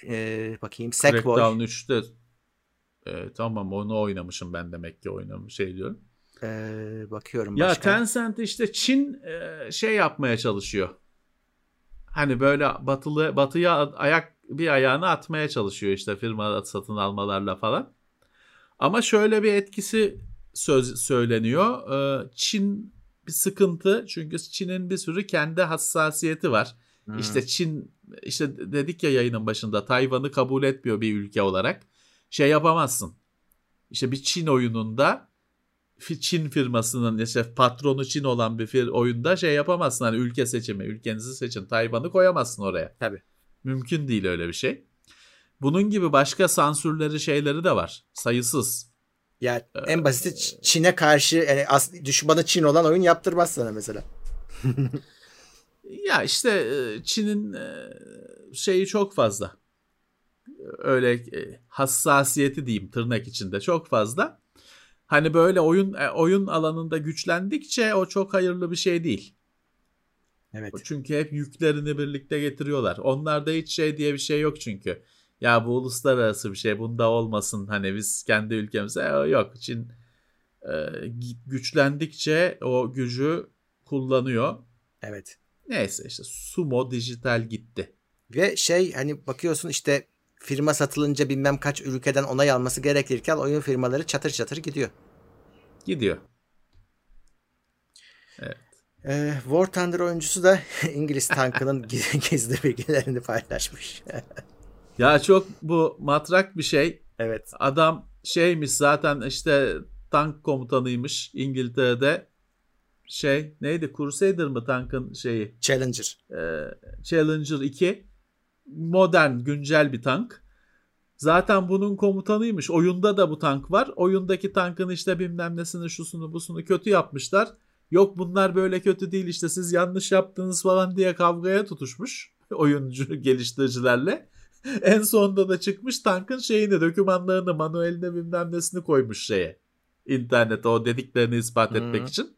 Ee, bakayım. Sackboy. Crackdown 3'te e, tamam onu oynamışım ben demek ki oynamış şey diyorum. Ee, bakıyorum Ya başka. Tencent işte Çin e, şey yapmaya çalışıyor. Hani böyle batılı batıya ayak bir ayağını atmaya çalışıyor işte firma satın almalarla falan. Ama şöyle bir etkisi söz söyleniyor. Çin bir sıkıntı çünkü Çin'in bir sürü kendi hassasiyeti var. Hmm. İşte Çin işte dedik ya yayının başında Tayvan'ı kabul etmiyor bir ülke olarak. Şey yapamazsın. İşte bir Çin oyununda Çin firmasının işte patronu Çin olan bir fir oyunda şey yapamazsın hani ülke seçimi, ülkenizi seçin. Tayvan'ı koyamazsın oraya. Tabii. Mümkün değil öyle bir şey. Bunun gibi başka sansürleri şeyleri de var. Sayısız. Ya Ee, en basiti Çin'e karşı yani düşmanı Çin olan oyun yaptırmaz sana mesela. Ya işte e, Çin'in e, şeyi çok fazla. Öyle e, hassasiyeti diyeyim tırnak içinde çok fazla. Hani böyle oyun oyun alanında güçlendikçe o çok hayırlı bir şey değil. Evet. Çünkü hep yüklerini birlikte getiriyorlar. Onlarda hiç şey diye bir şey yok çünkü. Ya bu uluslararası bir şey bunda olmasın hani biz kendi ülkemize yok. Çin gü- güçlendikçe o gücü kullanıyor. Evet. Neyse işte Sumo dijital gitti. Ve şey hani bakıyorsun işte firma satılınca bilmem kaç ülkeden onay alması gerekirken oyun firmaları çatır çatır gidiyor. Gidiyor. Ee, War Thunder oyuncusu da İngiliz tankının giz- gizli bilgilerini paylaşmış. Ya çok bu matrak bir şey. Evet. Adam şeymiş zaten işte tank komutanıymış İngiltere'de. Şey neydi Crusader mı tankın şeyi? Challenger. Ee, Challenger 2. Modern güncel bir tank. Zaten bunun komutanıymış. Oyunda da bu tank var. Oyundaki tankın işte bilmem nesini şusunu busunu kötü yapmışlar. Yok bunlar böyle kötü değil işte siz yanlış yaptınız falan diye kavgaya tutuşmuş oyuncu geliştiricilerle. En sonunda da çıkmış tankın şeyini, dokümanlarını, manuelini bilmem nesini koymuş şeye. İnternete o dediklerini ispat etmek için.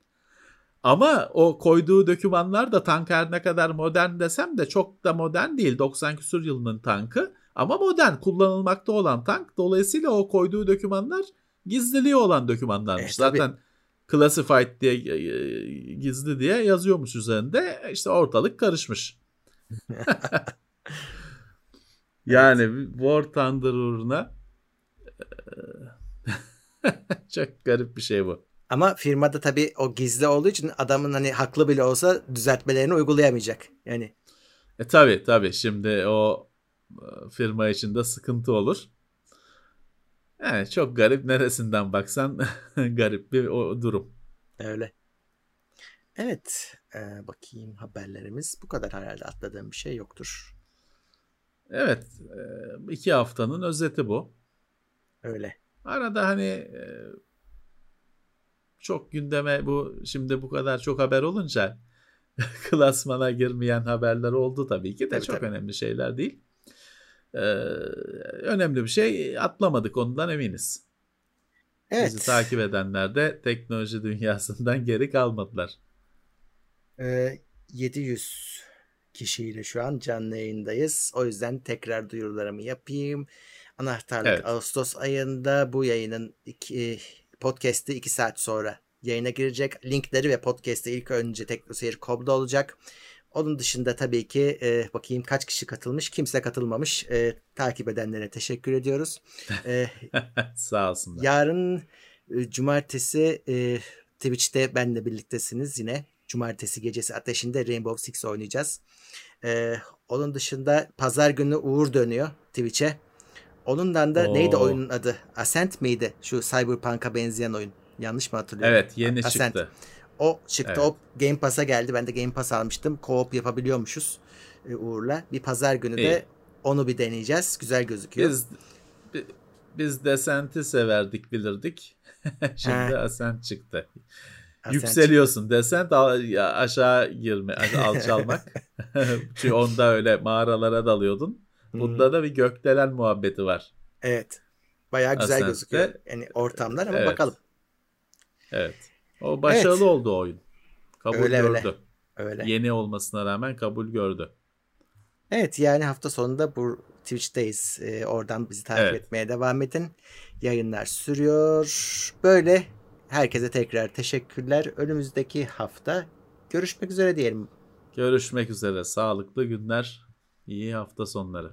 Ama o koyduğu dokümanlar da tank her ne kadar modern desem de çok da modern değil. 90 küsur yılının tankı. Ama modern kullanılmakta olan tank. Dolayısıyla o koyduğu dokümanlar gizliliği olan dokümanlarmış. E, tabii. Zaten classified diye e, gizli diye yazıyormuş üzerinde. İşte ortalık karışmış. yani War Thunder uğruna e, çok garip bir şey bu. Ama firmada tabii o gizli olduğu için adamın hani haklı bile olsa düzeltmelerini uygulayamayacak. Yani E tabi tabi şimdi o e, firma içinde sıkıntı olur. Yani çok garip neresinden baksan garip bir o durum. öyle. Evet. e, bakayım haberlerimiz. Bu kadar herhalde atladığım bir şey yoktur. Evet e, iki haftanın özeti bu. Öyle. Arada hani e, çok gündeme bu şimdi bu kadar çok haber olunca klasmana girmeyen haberler oldu tabii ki de Tabii, çok tabii. önemli şeyler değil. Ee, önemli bir şey atlamadık ondan eminiz. Evet. Bizi takip edenler de teknoloji dünyasından geri kalmadılar. E, 700 kişiyle şu an canlı yayındayız. O yüzden tekrar duyurularımı yapayım. Anahtarlık Evet. Ağustos ayında bu yayının iki, podcast'i 2 saat sonra yayına girecek. Linkleri ve podcast'te ilk önce teknoseyir.com'da olacak. Onun dışında tabii ki e, bakayım kaç kişi katılmış. Kimse katılmamış. E, takip edenlere teşekkür ediyoruz. E, Sağ olsunlar. Yarın e, cumartesi e, Twitch'te benle birliktesiniz yine. Cumartesi gecesi ateşinde Rainbow Six oynayacağız. E, onun dışında pazar günü Uğur dönüyor Twitch'e. Onundan da Oo. neydi oyunun adı? Ascent miydi? Şu Cyberpunk'a benzeyen oyun. Yanlış mı hatırlıyorum? Evet yeni Ascent. çıktı. O çıktı. Evet. O Game Pass'a geldi. Ben de Game Pass almıştım. Co-op yapabiliyormuşuz e, Uğur'la. Bir pazar günü İyi. de onu bir deneyeceğiz. Güzel gözüküyor. Biz bi- biz Descent'i severdik bilirdik. Şimdi Ha. Ascent çıktı. Ascent Yükseliyorsun Descent al- ya aşağı girme, alçalmak. Çünkü onda öyle mağaralara dalıyordun. Bunda da bir gökdelen muhabbeti var. Evet. Bayağı güzel Ascent'te- gözüküyor. Yani ortamlar ama Evet. bakalım. Evet. O başarılı Evet. oldu oyun. Kabul Öyle, öyle. gördü. Öyle. Yeni olmasına rağmen kabul gördü. Evet yani hafta sonunda bu Twitch'teyiz. Ee, oradan bizi takip Evet. etmeye devam edin. Yayınlar sürüyor. Böyle herkese tekrar teşekkürler. Önümüzdeki hafta görüşmek üzere diyelim. Görüşmek üzere. Sağlıklı günler. iyi hafta sonları.